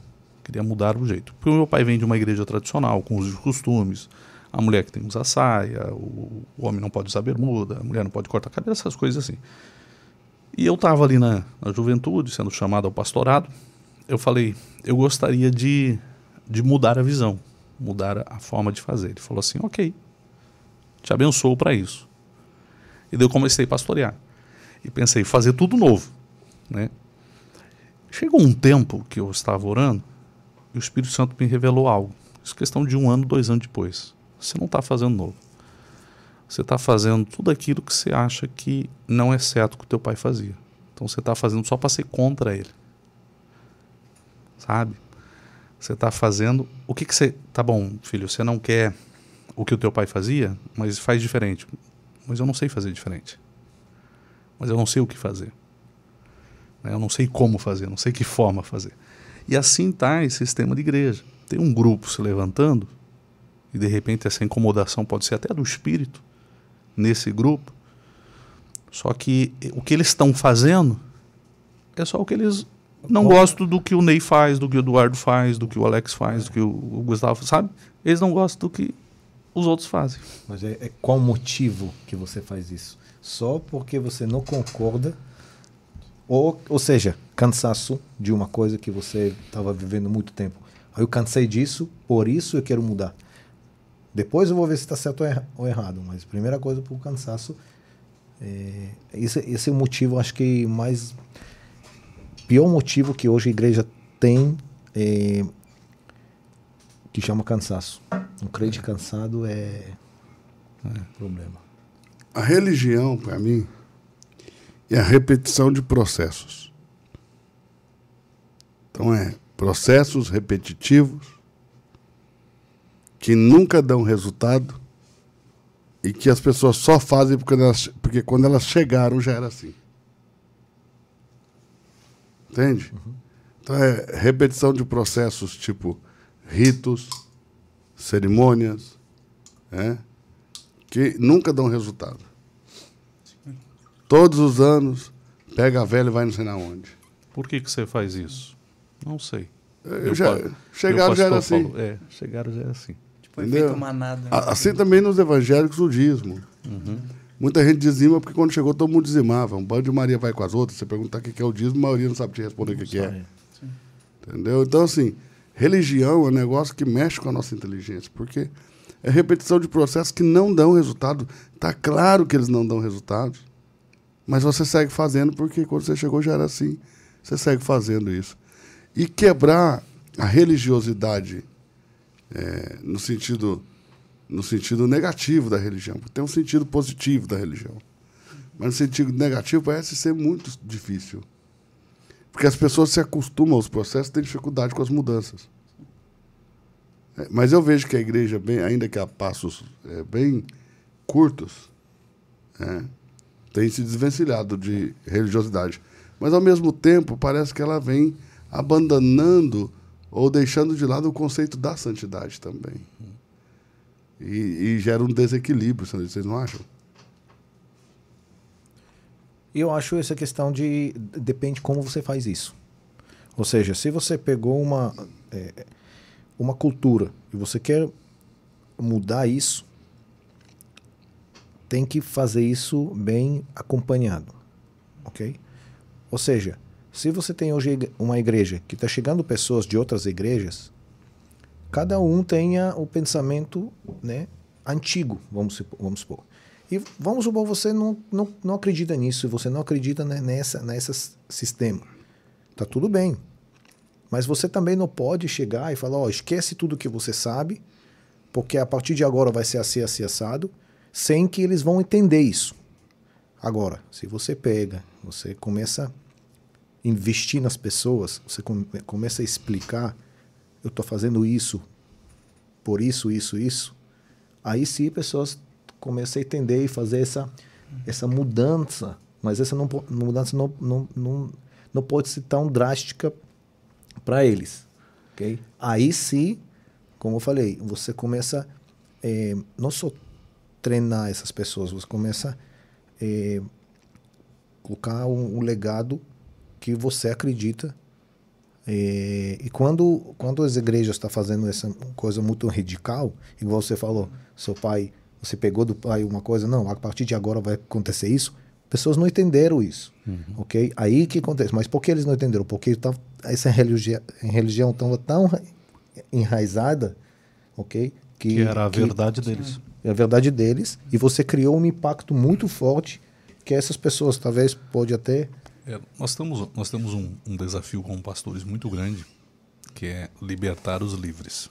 Queria mudar o jeito. Porque o meu pai vem de uma igreja tradicional, com os costumes. A mulher que tem que usar saia, o, homem não pode usar bermuda, a mulher não pode cortar cabelo, essas coisas assim. E eu estava ali na, na juventude, sendo chamado ao pastorado. Eu falei, eu gostaria de, de mudar a visão, mudar a forma de fazer. Ele falou assim: ok, te abençoo para isso. E daí eu comecei a pastorear. E pensei, fazer tudo novo. Né? Chegou um tempo que eu estava orando e o Espírito Santo me revelou algo. Isso é questão de um ano, dois anos depois. Você não está fazendo novo. Você está fazendo tudo aquilo que você acha que não é certo que o teu pai fazia. Então você está fazendo só para ser contra ele. Sabe? Você está fazendo. O que, que você. Tá bom, filho, você não quer o que o teu pai fazia, mas faz diferente. Mas eu não sei fazer diferente. Mas eu não sei o que fazer. Né? Eu não sei como fazer, não sei que forma fazer. E assim está esse sistema de igreja. Tem um grupo se levantando, e de repente essa incomodação pode ser até do espírito nesse grupo. Só que o que eles estão fazendo é só o que eles não gostam do que o Ney faz, do que o Eduardo faz, do que o Alex faz, do que o, Gustavo, sabe? Eles não gostam do que os outros fazem. Mas é, é qual motivo que você faz isso? Só porque você não concorda, ou, ou seja, cansaço de uma coisa que você estava vivendo muito tempo. Aí eu cansei disso, por isso eu quero mudar. Depois eu vou ver se está certo ou errado, mas primeira coisa por cansaço. É, esse, esse é o motivo, acho que mais. Pior motivo que hoje a igreja tem é, que chama cansaço. Um crente cansado é, problema. A religião, para mim, é a repetição de processos. Então, é processos repetitivos que nunca dão resultado e que as pessoas só fazem porque, elas, porque quando elas chegaram já era assim. Entende? Então, é repetição de processos tipo ritos, cerimônias, né? que nunca dão resultado. Todos os anos, pega a velha e vai não sei na onde. Por que, que você faz isso? Não sei. Eu Meu já, pa- chegaram já era assim. falou, é, chegaram já era assim. Tipo, Entendeu? efeito manada. né? Assim também nos evangélicos o dízimo. Muita gente dizima porque quando chegou todo mundo dizimava. Um bando de Maria vai com as outras. Você perguntar o que que é o dízimo, a maioria não sabe te responder o que, que é. Entendeu? Então, assim, religião é um negócio que mexe com a nossa inteligência, porque é repetição de processos que não dão resultado. Está claro que eles não dão resultado, mas você segue fazendo porque quando você chegou já era assim. Você segue fazendo isso. E quebrar a religiosidade é, no sentido no sentido negativo da religião. Tem um sentido positivo da religião. Mas no sentido negativo parece ser muito difícil. Porque as pessoas se acostumam aos processos têm dificuldade com as mudanças. É, mas eu vejo que a igreja, bem, ainda que a passos é, bem curtos, é, tem se desvencilhado de religiosidade. Mas, ao mesmo tempo, parece que ela vem abandonando ou deixando de lado o conceito da santidade também. E, e gera um desequilíbrio, vocês não acham? Eu acho essa questão de depende como você faz isso. Ou seja, se você pegou uma é, uma cultura e você quer mudar isso, tem que fazer isso bem acompanhado, ok? Ou seja, se você tem hoje uma igreja que está chegando pessoas de outras igrejas, cada um tenha o pensamento né, antigo, vamos, vamos supor. E vamos supor, você não, não, não acredita nisso, você não acredita nessa, nessa sistema. Tá tudo bem. Mas você também não pode chegar e falar, ó, esquece tudo que você sabe, porque a partir de agora vai ser assim, assim, assado, sem que eles vão entender isso. Agora, se você pega, você começa a investir nas pessoas, você começa a explicar, eu estou fazendo isso por isso, isso, isso, aí sim pessoas começam a entender e fazer essa, essa mudança, mas essa não, mudança não, não, não, não pode ser tão drástica para eles. Okay? Aí sim, como eu falei, você começa é, não só treinar essas pessoas, você começa é, colocar um, um, legado que você acredita. É, e quando, quando as igrejas estão tá fazendo essa coisa muito radical, igual você falou, seu pai, você pegou do pai uma coisa, não, a partir de agora vai acontecer isso, pessoas não entenderam isso, uhum. ok? Aí que acontece. Mas por que eles não entenderam? Porque tá, essa religião, religião estava tão enraizada, ok? Que, que era a que, verdade deles é a verdade deles, e você criou um impacto muito forte que essas pessoas talvez pode até... É, nós temos, nós temos um, um desafio como pastores muito grande, que é libertar os livres.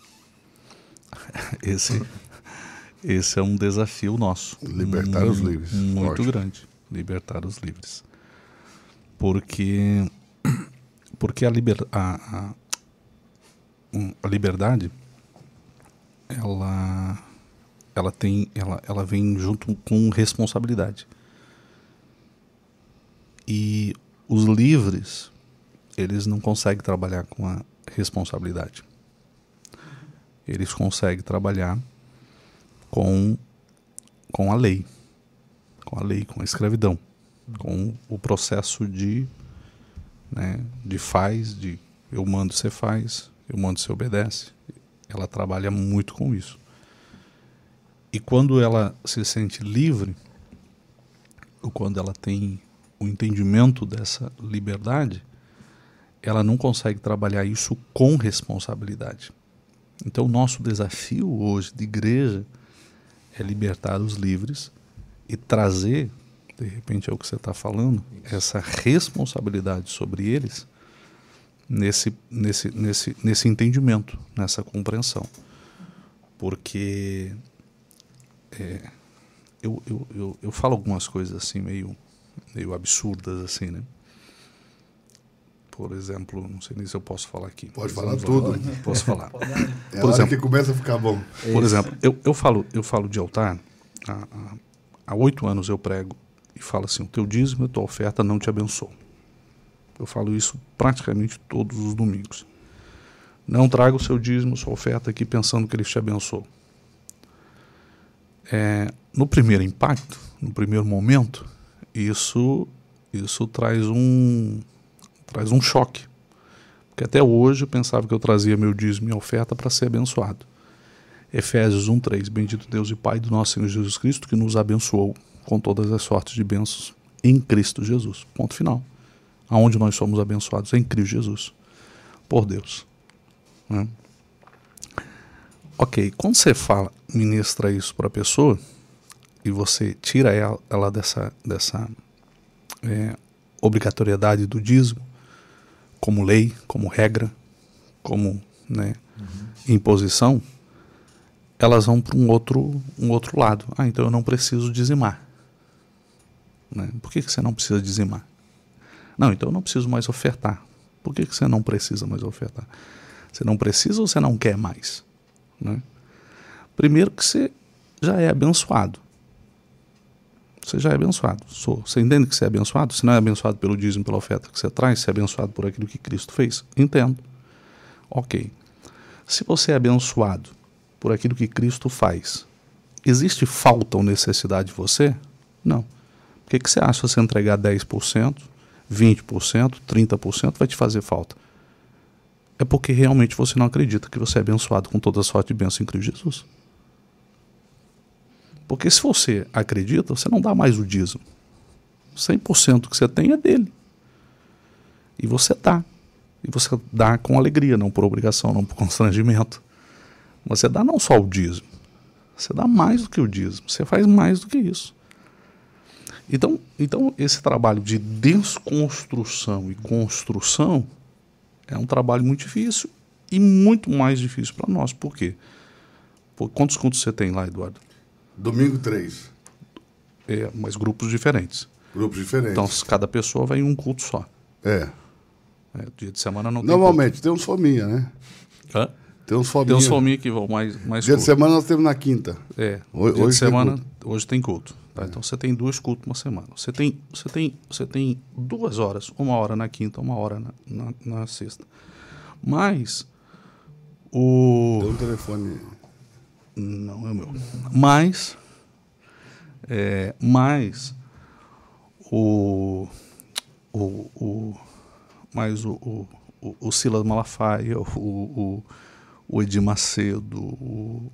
Esse, esse é um desafio nosso. Libertar os livres. Muito grande. Libertar os livres. Porque, porque a, liber, a, a, a liberdade, ela ela tem ela, ela vem junto com responsabilidade e os livres eles não conseguem trabalhar com a responsabilidade eles conseguem trabalhar com com a lei. Com a lei com a escravidão. Com o processo de né, de faz de eu mando você faz eu mando você obedece. Ela trabalha muito com isso. E quando ela se sente livre, ou quando ela tem o entendimento dessa liberdade, ela não consegue trabalhar isso com responsabilidade. Então, o nosso desafio hoje de igreja é libertar os livres e trazer, de repente é o que você está falando, essa responsabilidade sobre eles nesse, nesse, nesse, nesse entendimento, nessa compreensão. Porque é, eu, eu, eu, eu, falo algumas coisas assim meio, meio absurdas assim, né? Por exemplo, não sei nem se eu posso falar aqui. Pode falar tudo. Posso falar. É por exemplo, que começa a ficar bom. Por exemplo, eu, eu, falo, eu falo de altar, há oito anos eu prego e falo assim, o teu dízimo e a tua oferta não te abençoam. Eu falo isso praticamente todos os domingos. Não traga o seu dízimo, sua oferta aqui pensando que ele te abençoou é, no primeiro impacto, no primeiro momento, isso isso traz um traz um choque. Porque até hoje eu pensava que eu trazia meu dízimo e oferta para ser abençoado. Efésios 1:3 Bendito Deus e Pai do nosso Senhor Jesus Cristo que nos abençoou com todas as sortes de bênçãos em Cristo Jesus. Ponto final. Aonde nós somos abençoados em Cristo Jesus. Por Deus. Né? Ok, quando você fala, ministra isso para a pessoa e você tira ela, ela dessa, dessa é, obrigatoriedade do dízimo, como lei, como regra, como né, uhum. imposição, elas vão para um outro, um outro lado. Ah, então eu não preciso dizimar. Né? Por que, que você não precisa dizimar? Não, então eu não preciso mais ofertar. Por que, que você não precisa mais ofertar? Você não precisa ou você não quer mais? Né? Primeiro que você já é abençoado. Você já é abençoado. Sou. Você entende que você é abençoado? Se não é abençoado pelo dízimo, pela oferta que você traz, você é abençoado por aquilo que Cristo fez? Entendo. Ok. Se você é abençoado por aquilo que Cristo faz, existe falta ou necessidade de você? Não. Por que, que você acha que você entregar 10%, 20%, 30% vai te fazer falta? é porque realmente você não acredita que você é abençoado com toda a sorte de bênção em Cristo Jesus. Porque se você acredita, você não dá mais o dízimo. 100% que você tem é dele. E você dá. E você dá com alegria, não por obrigação, não por constrangimento. Você dá não só o dízimo, você dá mais do que o dízimo, você faz mais do que isso. Então, então esse trabalho de desconstrução e construção é um trabalho muito difícil e muito mais difícil para nós. Por quê? Por, quantos cultos você tem lá, Eduardo? Domingo 3. É, mas grupos diferentes. Grupos diferentes. Então, cada pessoa vai em um culto só. É. É, dia de semana não tem Normalmente, tem uns fominha, né? Hã? Tem uns fominha. Tem uns fominhos que vão mais, mais Dia de culto. semana nós temos na quinta. É, Ho- dia hoje de tem semana, culto. hoje tem culto. tá? Então você tem dois cultos uma semana. Você tem, você tem, você tem duas horas, uma hora na quinta, uma hora na, na, na sexta. Mas o Tem um telefone. Não é o meu. Mas é, mas o o, o mais o, o, o, Silas Malafaia, o, o, o Edir Macedo, o,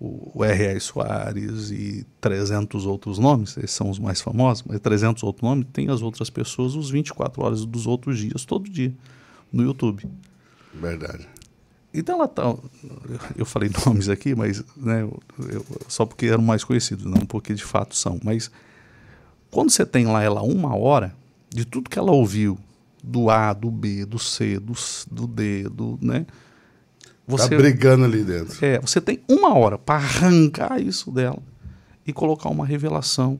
o R.A. Soares e 300 outros nomes, esses são os mais famosos, mas 300 outros nomes, tem as outras pessoas os 24 horas dos outros dias, todo dia, no YouTube. Verdade. Então ela tá. Eu falei nomes aqui, mas né, eu- só porque eram mais conhecidos, não porque de fato são. Mas quando você tem lá ela uma hora, de tudo que ela ouviu, do A, do B, do C, do, do D, do. Né, você, Tá brigando ali dentro. é, você tem uma hora para arrancar isso dela e colocar uma revelação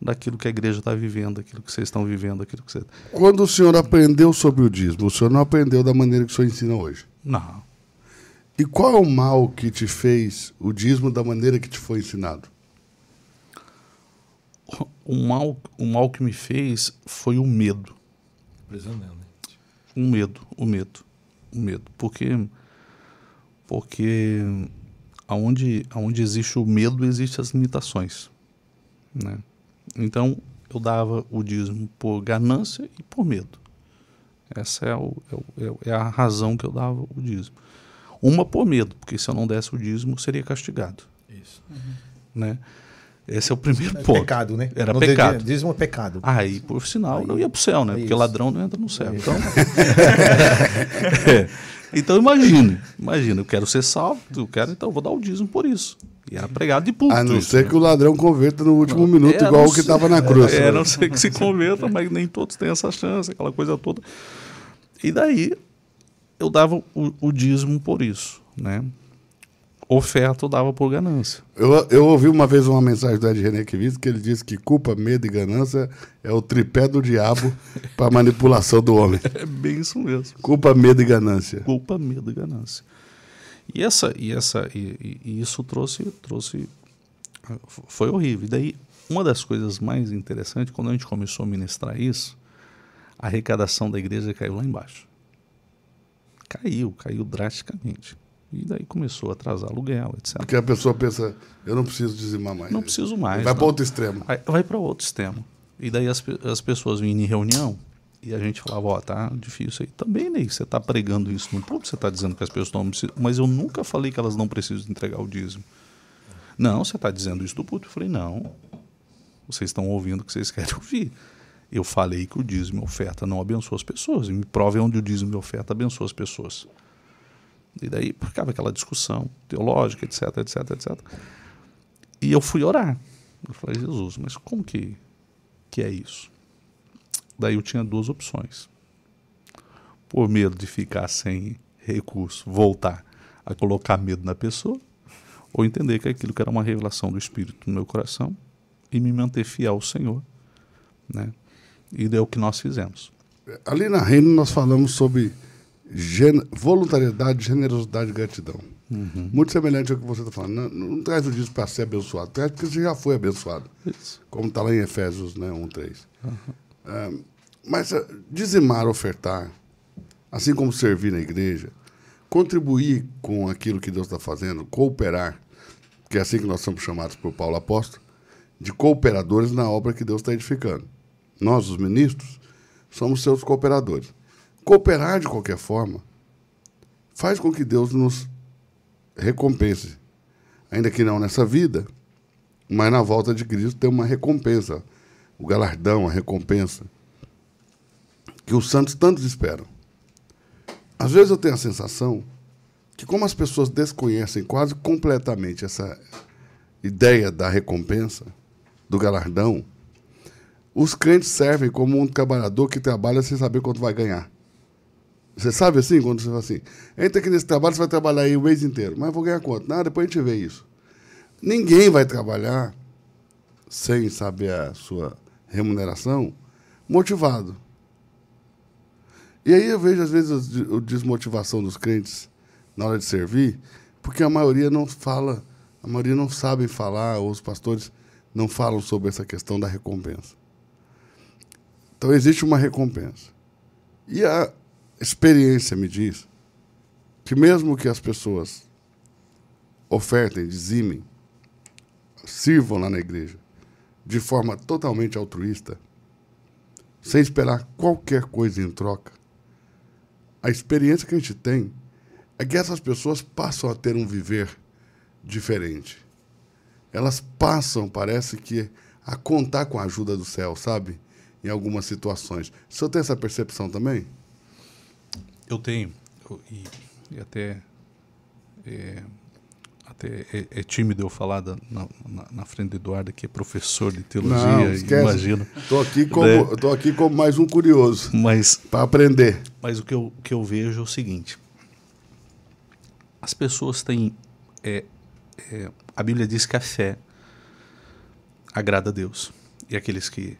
daquilo que a igreja está vivendo, daquilo que vocês estão vivendo, daquilo que você. Quando o senhor aprendeu sobre o dízimo, o senhor não aprendeu da maneira que o senhor ensina hoje. Não. E qual é o mal que te fez o dízimo da maneira que te foi ensinado? O mal, o mal que me fez foi o medo. O medo, o medo, o medo. Porque, porque aonde, aonde existe o medo, existem as limitações. Né? Então, eu dava o dízimo por ganância e por medo. Essa é, o, é, o- é o- é a razão que eu dava o dízimo. Uma por medo, porque se eu não desse o dízimo, seria castigado. Isso. Né? Esse é o primeiro É ponto. pecado, né? Era No pecado. Dízimo é pecado. Aí, por sinal, Aí- não ia pro céu, né? é Porque ladrão não entra no céu. Então, É. então imagine, imagina, eu quero ser salvo, eu quero, então eu vou dar o dízimo por isso. E era pregado de público. A não isso, ser né? que o ladrão converta no último minuto, É, igual não o que estava na cruz. É, a não ser que se converta, mas nem todos têm essa chance, aquela coisa toda. E daí eu dava o, o dízimo por isso, né? Oferta eu dava por ganância. Eu, eu ouvi uma vez uma mensagem do Ed René Kivitz que ele disse que culpa, medo e ganância é o tripé do diabo para manipulação do homem. É bem isso mesmo. Culpa, medo e ganância. culpa, medo e ganância. E essa e essa e, e- isso trouxe trouxe foi horrível. E daí uma das coisas mais interessantes quando a gente começou a ministrar isso, a arrecadação da igreja caiu lá embaixo. Caiu, caiu drasticamente. E daí começou a atrasar aluguel, etc. Porque a pessoa pensa, eu não preciso dizimar mais. Não preciso mais. Vai para outro extremo. Vai para outro extremo. E daí as, as pessoas vinham em reunião e a gente falava, ó, tá difícil aí. Também, Ney, você tá pregando isso no público, você tá dizendo que as pessoas não precisam. Mas eu nunca falei que elas não precisam entregar o dízimo. Não, você tá dizendo isso do público. Eu falei, não. Vocês estão ouvindo o que vocês querem ouvir. Eu falei que o dízimo e oferta não abençoa as pessoas. E me prove onde o dízimo e oferta abençoa as pessoas. E daí ficava aquela discussão teológica, etc, etc, etc. E eu fui orar. Eu falei, Jesus, mas como que, que é isso? Daí eu tinha duas opções. Por medo de ficar sem recurso, voltar a colocar medo na pessoa, ou entender que aquilo que era uma revelação do Espírito no meu coração e me manter fiel ao Senhor. Né? E é o que nós fizemos. Ali na Reino nós falamos sobre gen- voluntariedade, generosidade e gratidão. Muito semelhante ao que você está falando. Não, não traz o dízimo para ser abençoado, traz porque você já foi abençoado. Isso. Como está lá em Efésios né, 1, 3. É, mas eh, dizimar, ofertar, assim como servir na igreja, contribuir com aquilo que Deus está fazendo, cooperar, que é assim que nós somos chamados por Paulo Apóstolo, de cooperadores na obra que Deus está edificando. Nós, os ministros, somos seus cooperadores. Cooperar de qualquer forma faz com que Deus nos recompense, ainda que não nessa vida, Mas na volta de Cristo tem uma recompensa, o galardão, a recompensa, que os santos tantos esperam. Às vezes eu tenho a sensação que, como as pessoas desconhecem quase completamente essa ideia da recompensa, do galardão, os crentes servem como um trabalhador que trabalha sem saber quanto vai ganhar. Você sabe assim, quando você fala assim, entra aqui nesse trabalho, você vai trabalhar aí o mês inteiro, mas vou ganhar quanto? Nada, depois a gente vê isso. Ninguém vai trabalhar sem saber a sua remuneração motivado. E aí eu vejo, às vezes, a desmotivação dos crentes na hora de servir, porque a maioria não fala, a maioria não sabe falar, ou os pastores não falam sobre essa questão da recompensa. Então existe uma recompensa. E a experiência me diz que mesmo que as pessoas ofertem, dizimem, sirvam lá na igreja de forma totalmente altruísta, sem esperar qualquer coisa em troca, a experiência que a gente tem é que essas pessoas passam a ter um viver diferente. Elas passam, parece que, a contar com a ajuda do céu, sabe? Em algumas situações. O senhor tem essa percepção também? Eu tenho. e, e, até. É, até é, é, tímido eu falar da, na, na, na, frente do Eduardo, que é professor de teologia, Não, imagino. Estou aqui, como, né? aqui como mais um curioso. Mas. Para aprender. Mas o que eu, que eu vejo é o seguinte: as pessoas têm. É, é, a Bíblia diz que a fé agrada a Deus. E aqueles que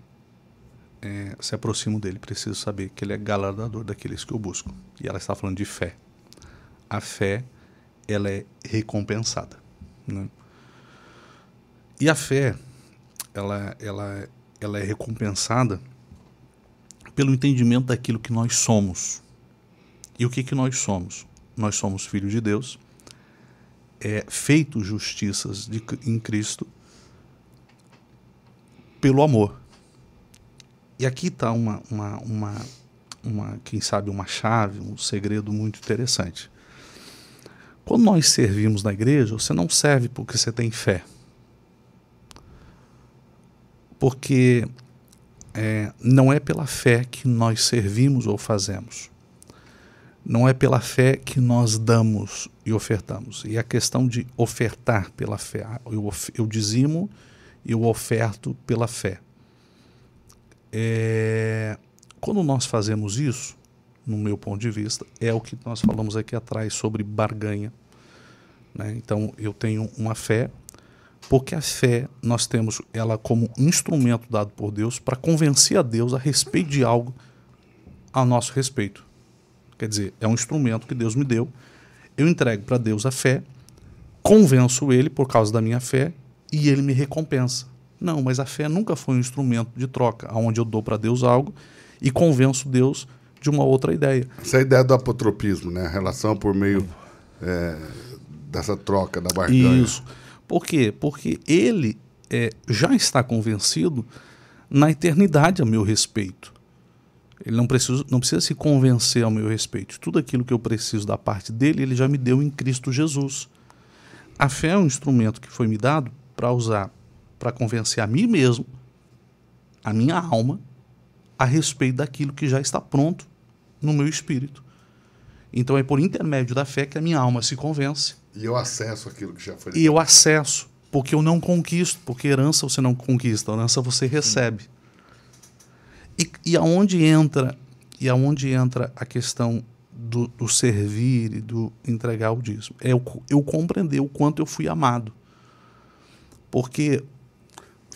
é, se aproximam dele precisam saber que ele é galardador daqueles que o buscam. E ela está falando de fé. A fé, ela é recompensada. Né? E a fé, ela, ela, ela é recompensada pelo entendimento daquilo que nós somos. E o que, que nós somos? Nós somos filhos de Deus, é, feitos justiças de, em Cristo pelo amor. E aqui está uma, uma, uma, uma, quem sabe, uma chave, um segredo muito interessante. Quando nós servimos na igreja, você não serve porque você tem fé. Porque é, não é pela fé que nós servimos ou fazemos. Não é pela fé que nós damos e ofertamos. E a questão de ofertar pela fé. Eu, eu dizimo e eu oferto pela fé. É, quando nós fazemos isso, no meu ponto de vista, é o que nós falamos aqui atrás sobre barganha. Né? Então, eu tenho uma fé, porque a fé nós temos ela como instrumento dado por Deus para convencer a Deus a respeito de algo a nosso respeito. Quer dizer, é um instrumento que Deus me deu. Eu entrego para Deus a fé, convenço ele por causa da minha fé e ele me recompensa. Não, mas a fé nunca foi um instrumento de troca, onde eu dou para Deus algo e convenço Deus de uma outra ideia. Essa é a ideia do apotropismo, né? A relação por meio é, dessa troca, da barganha. Isso. Por quê? Porque ele é, já está convencido na eternidade a meu respeito. Ele não precisa, não precisa se convencer ao meu respeito. Tudo aquilo que eu preciso da parte dele, ele já me deu em Cristo Jesus. A fé é um instrumento que foi me dado para usar para convencer a mim mesmo, a minha alma, a respeito daquilo que já está pronto no meu espírito. Então é por intermédio da fé que a minha alma se convence. E eu acesso aquilo que já foi. E eu acesso, porque eu não conquisto, porque herança você não conquista, herança você recebe. E, e aonde entra e aonde entra a questão do, do servir e do entregar o dízimo? É eu, eu compreender o quanto eu fui amado. Porque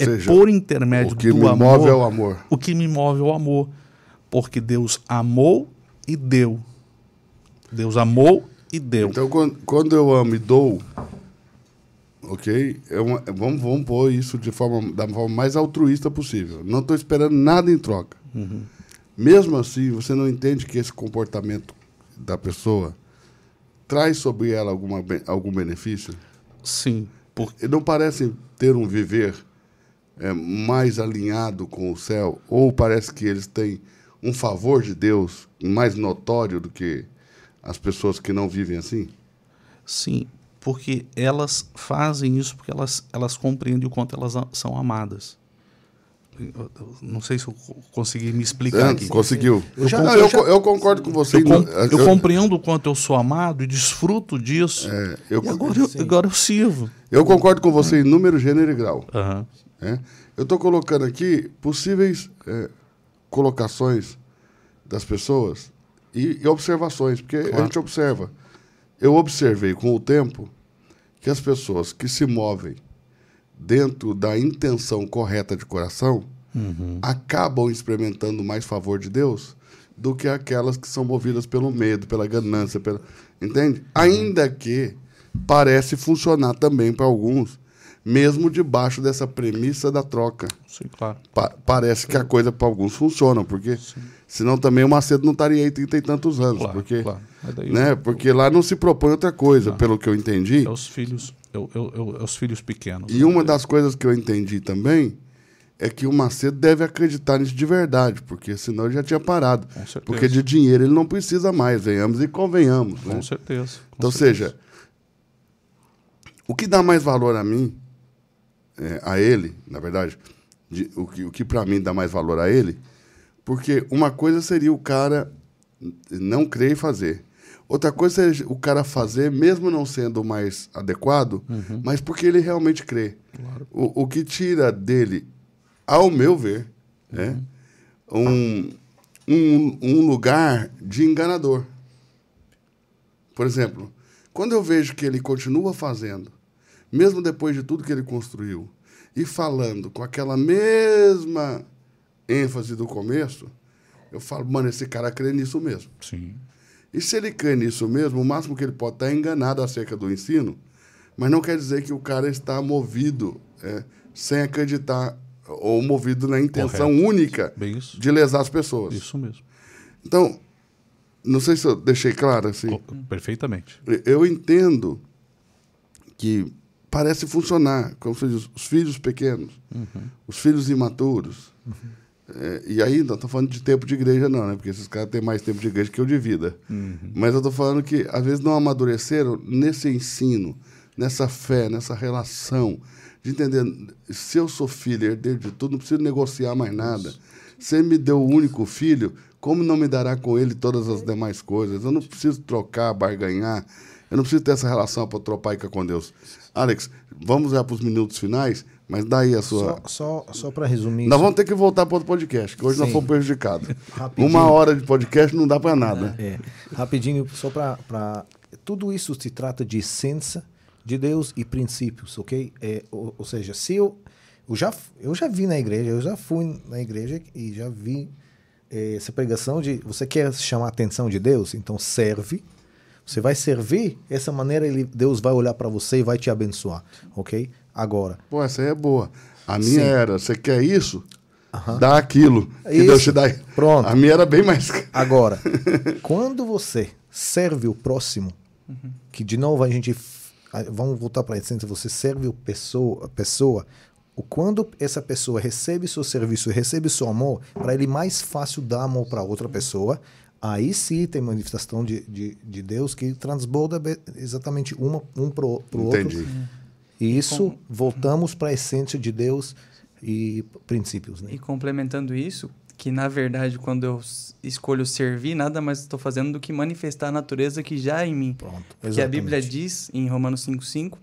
é seja, por intermédio do amor. O que me move é o amor. O que me move é o amor. Porque Deus amou e deu. Deus amou e deu. Então, quando, quando eu amo e dou, ok? É uma, vamos, vamos pôr isso de forma, da forma mais altruísta possível. Não estou esperando nada em troca. Uhum. Mesmo assim, você não entende que esse comportamento da pessoa traz sobre ela alguma, algum benefício? Sim. Por... Não parece ter um viver é, mais alinhado com o céu? Ou parece que eles têm um favor de Deus mais notório do que as pessoas que não vivem assim? Sim. Porque elas fazem isso porque elas, elas compreendem o quanto elas são amadas. Eu- eu não sei se eu co- consegui me explicar É, aqui. conseguiu. Eu já- Não, já- eu concordo com você. Eu, com- Eu- eu compreendo o quanto eu sou amado e desfruto disso. é, eu, e agora eu, agora eu sirvo. eu concordo com você em número, gênero e grau. Aham. Né? Eu estou colocando aqui possíveis é, colocações das pessoas e, e observações, porque a Claro. gente observa. Eu observei com o tempo que as pessoas que se movem dentro da intenção correta de coração acabam experimentando mais favor de Deus do que aquelas que são movidas pelo medo, pela ganância, pela... entende? Ainda que parece funcionar também para alguns, mesmo debaixo dessa premissa da troca. Sim, claro. Pa- parece que a coisa para alguns funciona, porque senão também o Macedo não estaria aí 30 e tantos anos, Claro, porque, claro. Né, porque lá não se propõe outra coisa, pelo que eu entendi. é os filhos, é, o- é os filhos pequenos. E uma das coisas que eu entendi também é que o Macedo deve acreditar nisso de verdade, porque senão ele já tinha parado. Com certeza. Porque de dinheiro ele não precisa mais, venhamos e convenhamos. né? Com certeza. com Então, certeza. seja, o que dá mais valor a mim, é, a ele, na verdade, de- o que, o que para mim dá mais valor a ele, porque uma coisa seria o cara não crer e fazer. Outra coisa seria o cara fazer, mesmo não sendo mais adequado, mas porque ele realmente crê. O, o que tira dele, ao meu ver, é um, um, um lugar de enganador. Por exemplo, quando eu vejo que ele continua fazendo, mesmo depois de tudo que ele construiu, e falando com aquela mesma ênfase do começo, eu falo, mano, esse cara crê nisso mesmo. Sim. E se ele crê nisso mesmo, o máximo que ele pode estar é enganado acerca do ensino, mas não quer dizer que o cara está movido é, sem acreditar ou movido na intenção Correto. única Bem isso. de lesar as pessoas. Isso mesmo. Então, não sei se eu deixei claro assim. Perfeitamente. Eu entendo que parece funcionar, como você diz, os filhos pequenos, os filhos imaturos. É, e aí, não estou falando de tempo de igreja, não, né? Porque esses caras têm mais tempo de igreja que eu de vida. Mas eu estou falando que, às vezes, não amadureceram nesse ensino, nessa fé, nessa relação, de entender, se eu sou filho, herdeiro de tudo, não preciso negociar mais nada. Ele me deu o único filho, como não me dará com ele todas as demais coisas? Eu não preciso trocar, barganhar. Eu não preciso ter essa relação apotropaica com Deus. Alex, vamos já para os minutos finais, mas daí a sua. Só, só, só para resumir. Nós isso. vamos ter que voltar para outro podcast, que hoje nós Sim. fomos prejudicados. Uma hora de podcast não dá para nada. É, rapidinho, só para. Tudo isso se trata de essência de Deus e princípios, ok? É, ou, ou seja, se eu. Eu já, eu já vi na igreja, eu já fui na igreja e já vi eh, essa pregação de você quer chamar a atenção de Deus, então serve. Você vai servir, essa maneira ele, Deus vai olhar para você e vai te abençoar, ok? Agora, Pô, essa aí é boa. A minha Sim. era, você quer isso? Dá aquilo. Que Deus Isso. te dá. Pronto. A minha era bem mais. Agora, quando você serve o próximo, que de novo a gente vamos voltar para a essência, você serve o pessoa, a pessoa, o quando essa pessoa recebe seu serviço, recebe seu amor, para ele é mais fácil dar amor para outra pessoa. Aí sim tem manifestação de, de, de Deus que transborda exatamente uma, um para o outro. Entendi. E isso, voltamos para a essência de Deus e princípios. Né? E complementando isso, que na verdade, quando eu escolho servir, nada mais estou fazendo do que manifestar a natureza que já é em mim. Pronto. Que a Bíblia diz em Romanos 5,5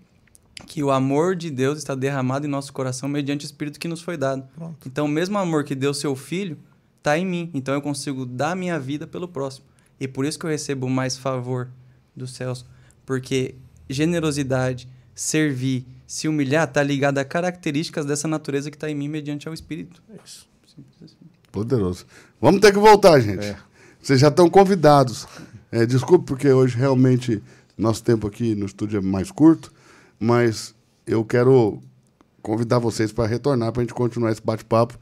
que o amor de Deus está derramado em nosso coração mediante o Espírito que nos foi dado. Pronto. Então, o mesmo amor que deu seu filho está em mim. Então, eu consigo dar minha vida pelo próximo. E por isso que eu recebo mais favor dos céus. Porque generosidade, servir, se humilhar, está ligado a características dessa natureza que está em mim mediante ao Espírito. Isso. Simples assim. Poderoso. Vamos ter que voltar, gente. É. Vocês já estão convidados. É, desculpe, porque hoje realmente nosso tempo aqui no estúdio é mais curto, mas eu quero convidar vocês para retornar para a gente continuar esse bate-papo.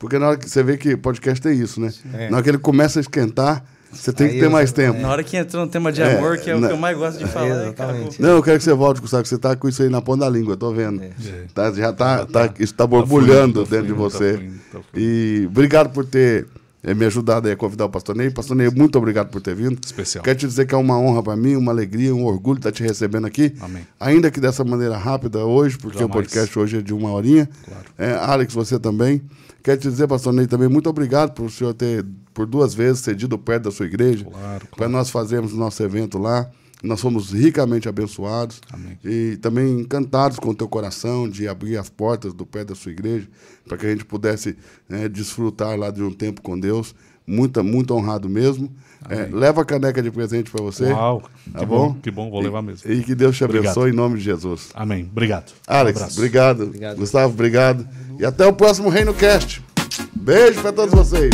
Porque na hora que você vê que podcast é isso, né? É. Na hora que ele começa a esquentar, você tem Aí que ter eu- mais tempo. Na hora que entrou no tema de É, amor, que é o na- que eu mais gosto de falar, Exatamente. acabou. Não, eu quero que você volte, Gustavo, que você tá com isso aí na ponta da língua, eu tô vendo. É. Tá, já tá, tá, isso tá Tá borbulhando fluindo, tá dentro de fluindo, tá você. fluindo, tá fluindo. E obrigado por ter é, me ajudado aí a convidar o pastor Ney. Pastor Ney, muito obrigado por ter vindo. Especial. Quero te dizer que é uma honra para mim, uma alegria, um orgulho estar te recebendo aqui. Amém. Ainda que dessa maneira rápida hoje, porque Jamais. o podcast hoje é de uma horinha. Claro. É, Alex, você também. Quero te dizer, pastor Ney, também muito obrigado por o senhor ter, por duas vezes, cedido perto da sua igreja. Claro, Para claro. nós fazermos o nosso evento lá. Nós fomos ricamente abençoados. Amém. E também encantados com o teu coração de abrir as portas do pé da sua igreja, para que a gente pudesse né, desfrutar lá de um tempo com Deus. Muito, muito honrado mesmo. É, leva a caneca de presente para você. Uau, Tá que bom? bom? Que bom, vou levar mesmo. E que Deus te Obrigado. abençoe em nome de Jesus. Amém. Obrigado. Alex, Um abraço. obrigado. Gustavo, obrigado. E até o próximo Reino Cast. Beijo para todos vocês.